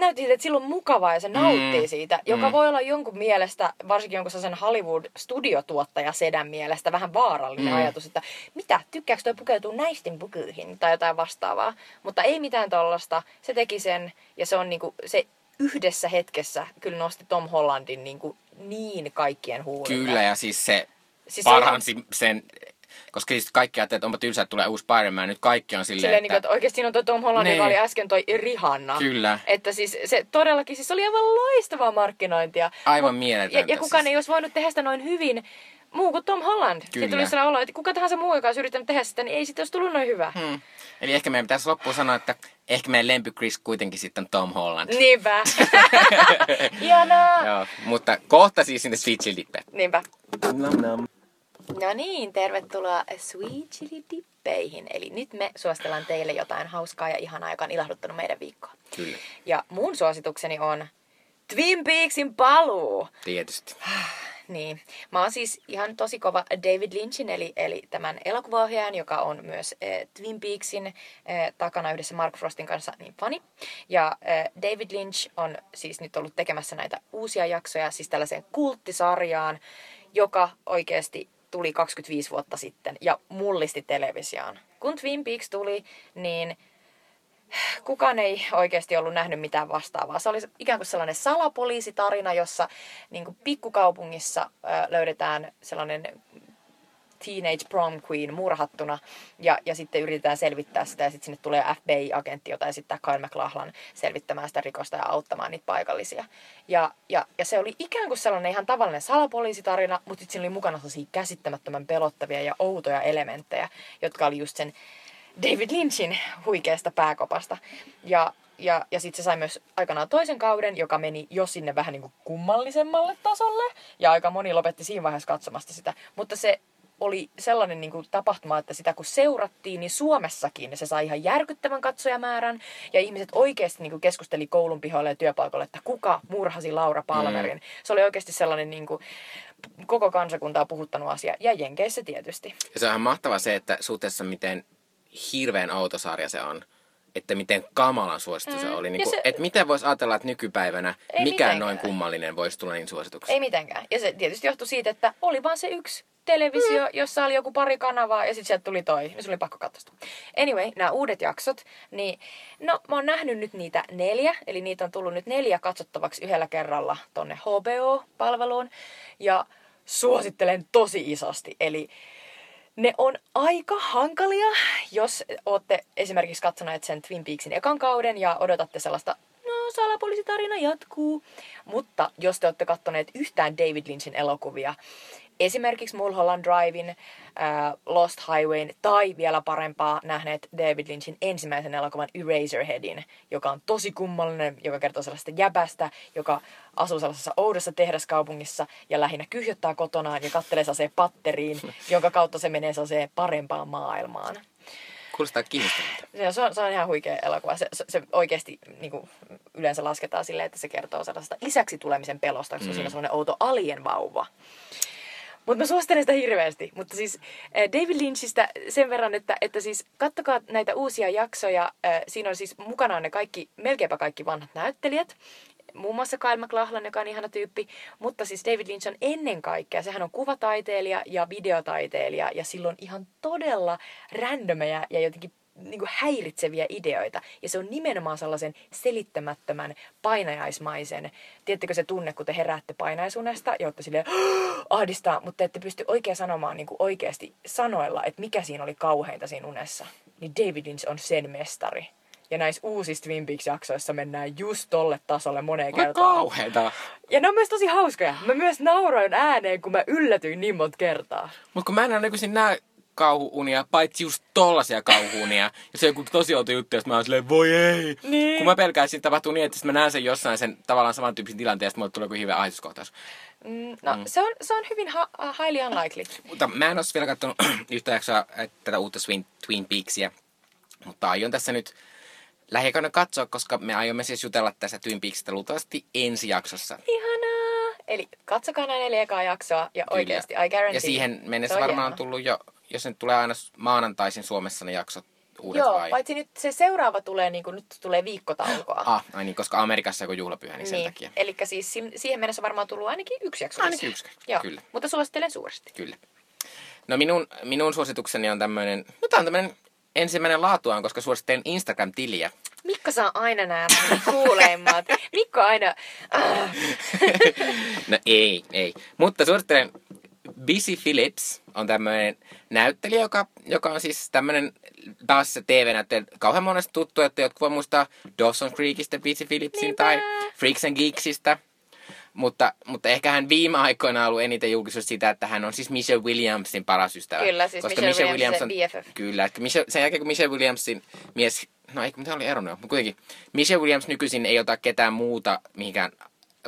näytti siltä, että sillä on mukavaa ja se nauttii Mm. siitä, joka Mm. voi olla jonkun mielestä, varsinkin jonkun sellaisen Hollywood-studiotuottaja sedän mielestä vähän vaarallinen Mm. ajatus, että mitä, tykkääkö toi pukeutua naisten pukyihin tai jotain vastaavaa. Mutta ei mitään tollasta, se teki sen ja se on niinku, se yhdessä hetkessä kyllä nosti Tom Hollandin niinku niin kaikkien huulille. Kyllä, ja siis se Siis siis se paransi sen, koska siis kaikki ajattelivat, että onpa tylsää, että tulee uusi Spider-Man. Nyt kaikki on silleen, Silleen, että... Niin, että oikeasti siinä on toi Tom Holland, joka Niin. oli äsken toi Rihanna. Kyllä. Että siis se todellakin, siis oli aivan loistavaa markkinointia. Aivan Mut- mieletöntä Ja, ja kukaan siis. ei olisi voinut tehdä sitä noin hyvin, muu kuin Tom Holland. Kyllä. Sitten tuli sellainen olo, että kuka tahansa muu, joka olisi yrittänyt tehdä sitä, niin ei sitten olisi tullut noin hyvä. Hmm. Eli ehkä meidän pitäisi loppuun sanoa, että ehkä meidän lempi Chris kuitenkin sitten Tom Holland. Niinpä. Ihanaa. Joo, mutta kohta siis sinne Sweet Chili Dippe. Niinpä. Nam nam. No niin, tervetuloa Sweet Chili Dippeihin. Eli nyt me suositellaan teille jotain hauskaa ja ihanaa, joka on ilahduttanut meidän viikkoa. Kyllä, Ja mun suositukseni on Twin Peaksin paluu. tietysti. Niin. Mä oon siis ihan tosi kova David Lynchin, eli, eli tämän elokuvaohjaajan, joka on myös äh, Twin Peaksin äh, takana yhdessä Mark Frostin kanssa niin fani. Ja äh, David Lynch on siis nyt ollut tekemässä näitä uusia jaksoja, siis tällaiseen kulttisarjaan, joka oikeasti tuli 25 vuotta sitten ja mullisti televisioon. Kun Twin Peaks tuli, niin kukaan ei oikeasti ollut nähnyt mitään vastaavaa. Se oli ikään kuin sellainen salapoliisitarina, jossa niin kuin pikkukaupungissa löydetään sellainen teenage prom queen murhattuna ja, ja sitten yritetään selvittää sitä ja sitten sinne tulee FBI-agentti, jota esittää Kyle McLachlan selvittämään sitä rikosta ja auttamaan niitä paikallisia. Ja, ja, ja se oli ikään kuin sellainen ihan tavallinen salapoliisitarina, mutta sitten siinä oli mukana sellaisia käsittämättömän pelottavia ja outoja elementtejä, jotka oli just sen David Lynchin huikeasta pääkopasta. Ja, ja, ja sitten se sai myös aikanaan toisen kauden, joka meni jo sinne vähän niin kuin kummallisemmalle tasolle. Ja aika moni lopetti siinä vaiheessa katsomasta sitä. Mutta se oli sellainen niin kuin tapahtuma, että sitä kun seurattiin, niin Suomessakin se sai ihan järkyttävän katsojamäärän. Ja ihmiset oikeasti niin kuin keskusteli koulun pihoilla ja työpaikoilla, että kuka murhasi Laura Palmerin. Mm. Se oli oikeasti sellainen niin kuin, koko kansakuntaa puhuttanut asia. Ja Jenkeissä tietysti. Ja se on ihan mahtavaa se, että suhteessa miten hirveän autosarja se on, että miten kamalan suosittu se Mm. oli. Ja Niin kuin, se- Että miten voisi ajatella, että nykypäivänä Ei mikään mitenkään. noin kummallinen voisi tulla niin suosituksi. Ei mitenkään. Ja se tietysti johtui siitä, että oli vaan se yksi televisio, mm. jossa oli joku pari kanavaa ja sitten sieltä tuli toi. Ja se oli pakko katsoa. Anyway, nämä uudet jaksot, niin no mä oon nähnyt nyt niitä neljä, eli niitä on tullut nyt neljä katsottavaksi yhdellä kerralla tonne HBO-palveluun. Ja suosittelen tosi isosti. Eli ne on aika hankalia, jos olette esimerkiksi katsoneet sen Twin Peaksin ekan kauden ja odotatte sellaista, no salapoliisitarina jatkuu. Mutta jos te olette katsoneet yhtään David Lynchin elokuvia, esimerkiksi Mulholland Drivein, äh, Lost Highwayn tai vielä parempaa nähneet David Lynchin ensimmäisen elokuvan Eraserheadin, joka on tosi kummallinen, joka kertoo sellaista jäbästä, joka asuu sellaisessa oudossa tehdaskaupungissa ja lähinnä kyhjöttää kotonaan ja kattelee sellaiseen patteriin, jonka kautta se menee sellaiseen parempaan maailmaan. Kuulostaa kiinnostavalta. Se on, se on, se on ihan huikea elokuva. Se, se, se oikeasti niin kuin, yleensä lasketaan silleen, että se kertoo sellaista isäksi tulemisen pelosta, koska mm. siinä on sellainen outo alien vauva. Mutta mä suosittelen sitä hirveästi. Mutta siis äh, David Lynchistä sen verran, että, että siis kattokaa näitä uusia jaksoja. Äh, siinä on siis mukana ne kaikki, melkeinpä kaikki vanhat näyttelijät. Muun muassa Kyle MacLachlan, joka on ihana tyyppi. Mutta siis David Lynch on ennen kaikkea, sehän on kuvataiteilija ja videotaiteilija. Ja silloin ihan todella randomeja ja jotenkin niin kuin häiritseviä ideoita. Ja se on nimenomaan sellaisen selittämättömän, painajaismaisen. Tiedättekö se tunne, kun te heräätte painaisunesta ja olette silleen ahdistaa, mutta te ette pysty oikein sanomaan niin kuin oikeasti sanoilla, että mikä siinä oli kauheinta siinä unessa. Niin David Lynch on sen mestari. Ja näissä uusissa Twin Peaks-jaksoissa mennään just tolle tasolle moneen Voi kertaan. kauheeta. Ja ne on myös tosi hauskoja. Mä myös nauroin ääneen, kun mä yllätyin niin monta kertaa. Mut kun mä en ole nykyisin näe kauhuunia, paitsi just tollasia kauhuunia. Ja se on joku tosi outo juttu, että mä oon silleen, voi ei. Niin. Kun mä pelkään, että siinä tapahtuu niin, että mä näen sen jossain sen tavallaan samantyyppisen tilanteen, ja sitten mulle tulee joku hirveä ahdistuskohtaus. Mm, no, mm. Se, on, se on hyvin ha- highly unlikely. Mutta mä en ole vielä katsonut yhtä jaksoa äh, tätä uutta Twin, Twin Peaksia. Mutta aion tässä nyt lähiaikoina katsoa, koska me aiomme siis jutella tässä Twin Peaksista luultavasti ensi jaksossa. Ihanaa! Eli katsokaa nämä neljä ekaa jaksoa ja oikeasti, I guarantee. Ja siihen mennessä varmaan on tullut jo, jos ne tulee aina maanantaisin Suomessa ne jaksot uudet Joo, vai? paitsi nyt se seuraava tulee, niin kuin nyt tulee viikkotaukoa. Ah, ai niin, koska Amerikassa joku juhlapyhä, niin sen niin. takia. Eli siis si- siihen mennessä on varmaan tullut ainakin yksi jakso. Ainakin yksi, Joo. kyllä. Mutta suosittelen suuresti. Kyllä. No minun, minun suositukseni on tämmöinen, no tää on tämmöinen ensimmäinen laatuaan, koska suosittelen Instagram-tiliä. Mikko saa aina nämä kuuleimmat. Mikko aina... Ah. No ei, ei. Mutta suosittelen Busy Phillips on tämmöinen näyttelijä, joka, joka on siis tämmöinen taas se TV-näyttelijä kauhean monesta tuttu, että jotkut voi muistaa Dawson Creekistä Busy Phillipsin Niinpä. tai Freaks and Geeksistä. Mutta, mutta ehkä hän viime aikoina on ollut eniten julkisuus sitä, että hän on siis Michelle Williamsin paras ystävä. Kyllä, siis Michelle Williams, se BFF. Kyllä, että Michelle, sen jälkeen kun Michelle Williamsin mies, no ei, mitä oli eronnut, mutta kuitenkin Michelle Williams nykyisin ei ota ketään muuta mihinkään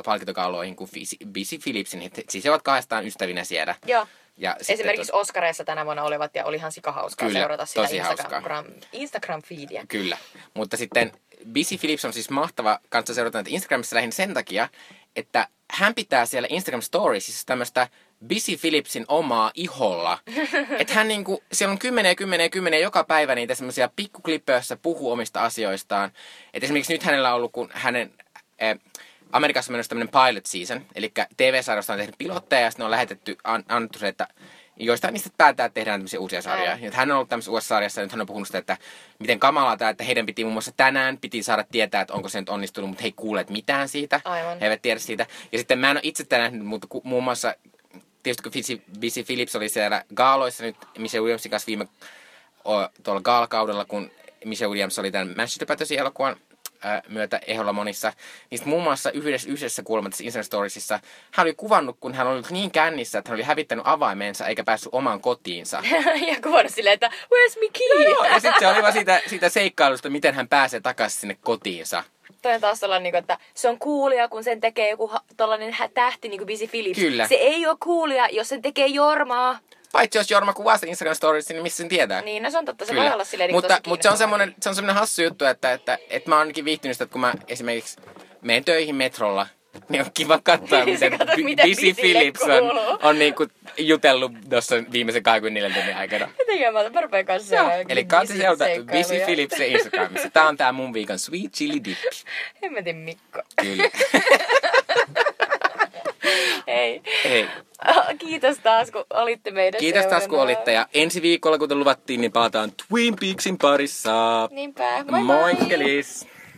palkintokauloihin kuin Busy Phillipsin. He- Siis he ovat kahdestaan ystävinä siellä. Joo. Ja Esimerkiksi tot- Oskareissa tänä vuonna olivat ja olihan sika hauskaa Kyllä, seurata sitä tosi hauskaa. Instagram, Instagram-feedia. Kyllä. Mutta sitten Busy Phillips on siis mahtava kanssa seurata näitä Instagramissa lähinnä sen takia, että hän pitää siellä Instagram Storiesissa tämmöistä Busy Phillipsin omaa iholla. että hän niinku, siellä on kymmeniä, kymmeniä, kymmeniä joka päivä niitä semmoisia pikkuklippejä, joissa pu omista asioistaan. Et esimerkiksi nyt hänellä on ollut, kun hänen... Eh, Amerikassa on menossa tämmöinen pilot season, eli TV-sarjasta on tehnyt pilotteja ja sitten on lähetetty, an, annettu se, että joistain niistä päättää, että tehdään tämmöisiä uusia sarjoja. Ja hän on ollut tämmöisessä uudessa sarjassa ja nyt hän on puhunut sitä, että miten kamalaa tämä, että heidän piti muun muassa tänään piti saada tietää, että onko se nyt onnistunut, mutta he ei kuulleet mitään siitä. Aivan. He eivät tiedä siitä. Ja sitten mä en ole itse tänään nähnyt, mutta ku, muun muassa tietysti kun Busy Phillips oli siellä gaaloissa nyt Michelle Williamsin kanssa viime o, tuolla gaalakaudella, kun Michelle Williams oli tämän Potatoesin elokuvan ää, myötä eholla monissa. Niistä muun muassa yhdessä, yhdessä kuulemma tässä Instagram Storiesissa hän oli kuvannut, kun hän oli niin kännissä, että hän oli hävittänyt avaimensa eikä päässyt omaan kotiinsa. ja kuvannut silleen, että where's my key? Joo, ja sitten se oli vaan siitä, siitä seikkailusta, miten hän pääsee takaisin sinne kotiinsa. Toi on taas sellainen, niinku, että se on coolia, kun sen tekee joku ha- tollanen hä- tähti, niin kuin Busy Phillips. Kyllä. Se ei ole coolia, jos sen tekee Jormaa. Paitsi jos Jorma kuvaa sitä Instagram Storiesissa, niin missä sen tietää. Niin, no se on totta. Se Kyllä. voi olla silleen niin mutta, mutta se on semmoinen, se on semmoinen hassu juttu, että, että, että mä oon ainakin viihtynyt sitä, että kun mä esimerkiksi menen töihin metrolla, niin on kiva katsoa, Niin miten katsot, mitä Busy Phillips on, kuuluu. on niin kuin jutellut tuossa viimeisen 24 tunnin aikana. Jotenkin mä mä rupean kanssa Joo. Eli katso sieltä. Busy Phillips Instagramissa. Tää on tää mun viikon Sweet Chili Dip. Hemmetin Mikko. Kyllä. Hei. Hei. Kiitos taas, kun olitte meidän Kiitos taas kun seurana. olitte ja ensi viikolla kuten luvattiin, niin palataan Twin Peaksin parissa. Niinpä. Moi moi. Moikkelis!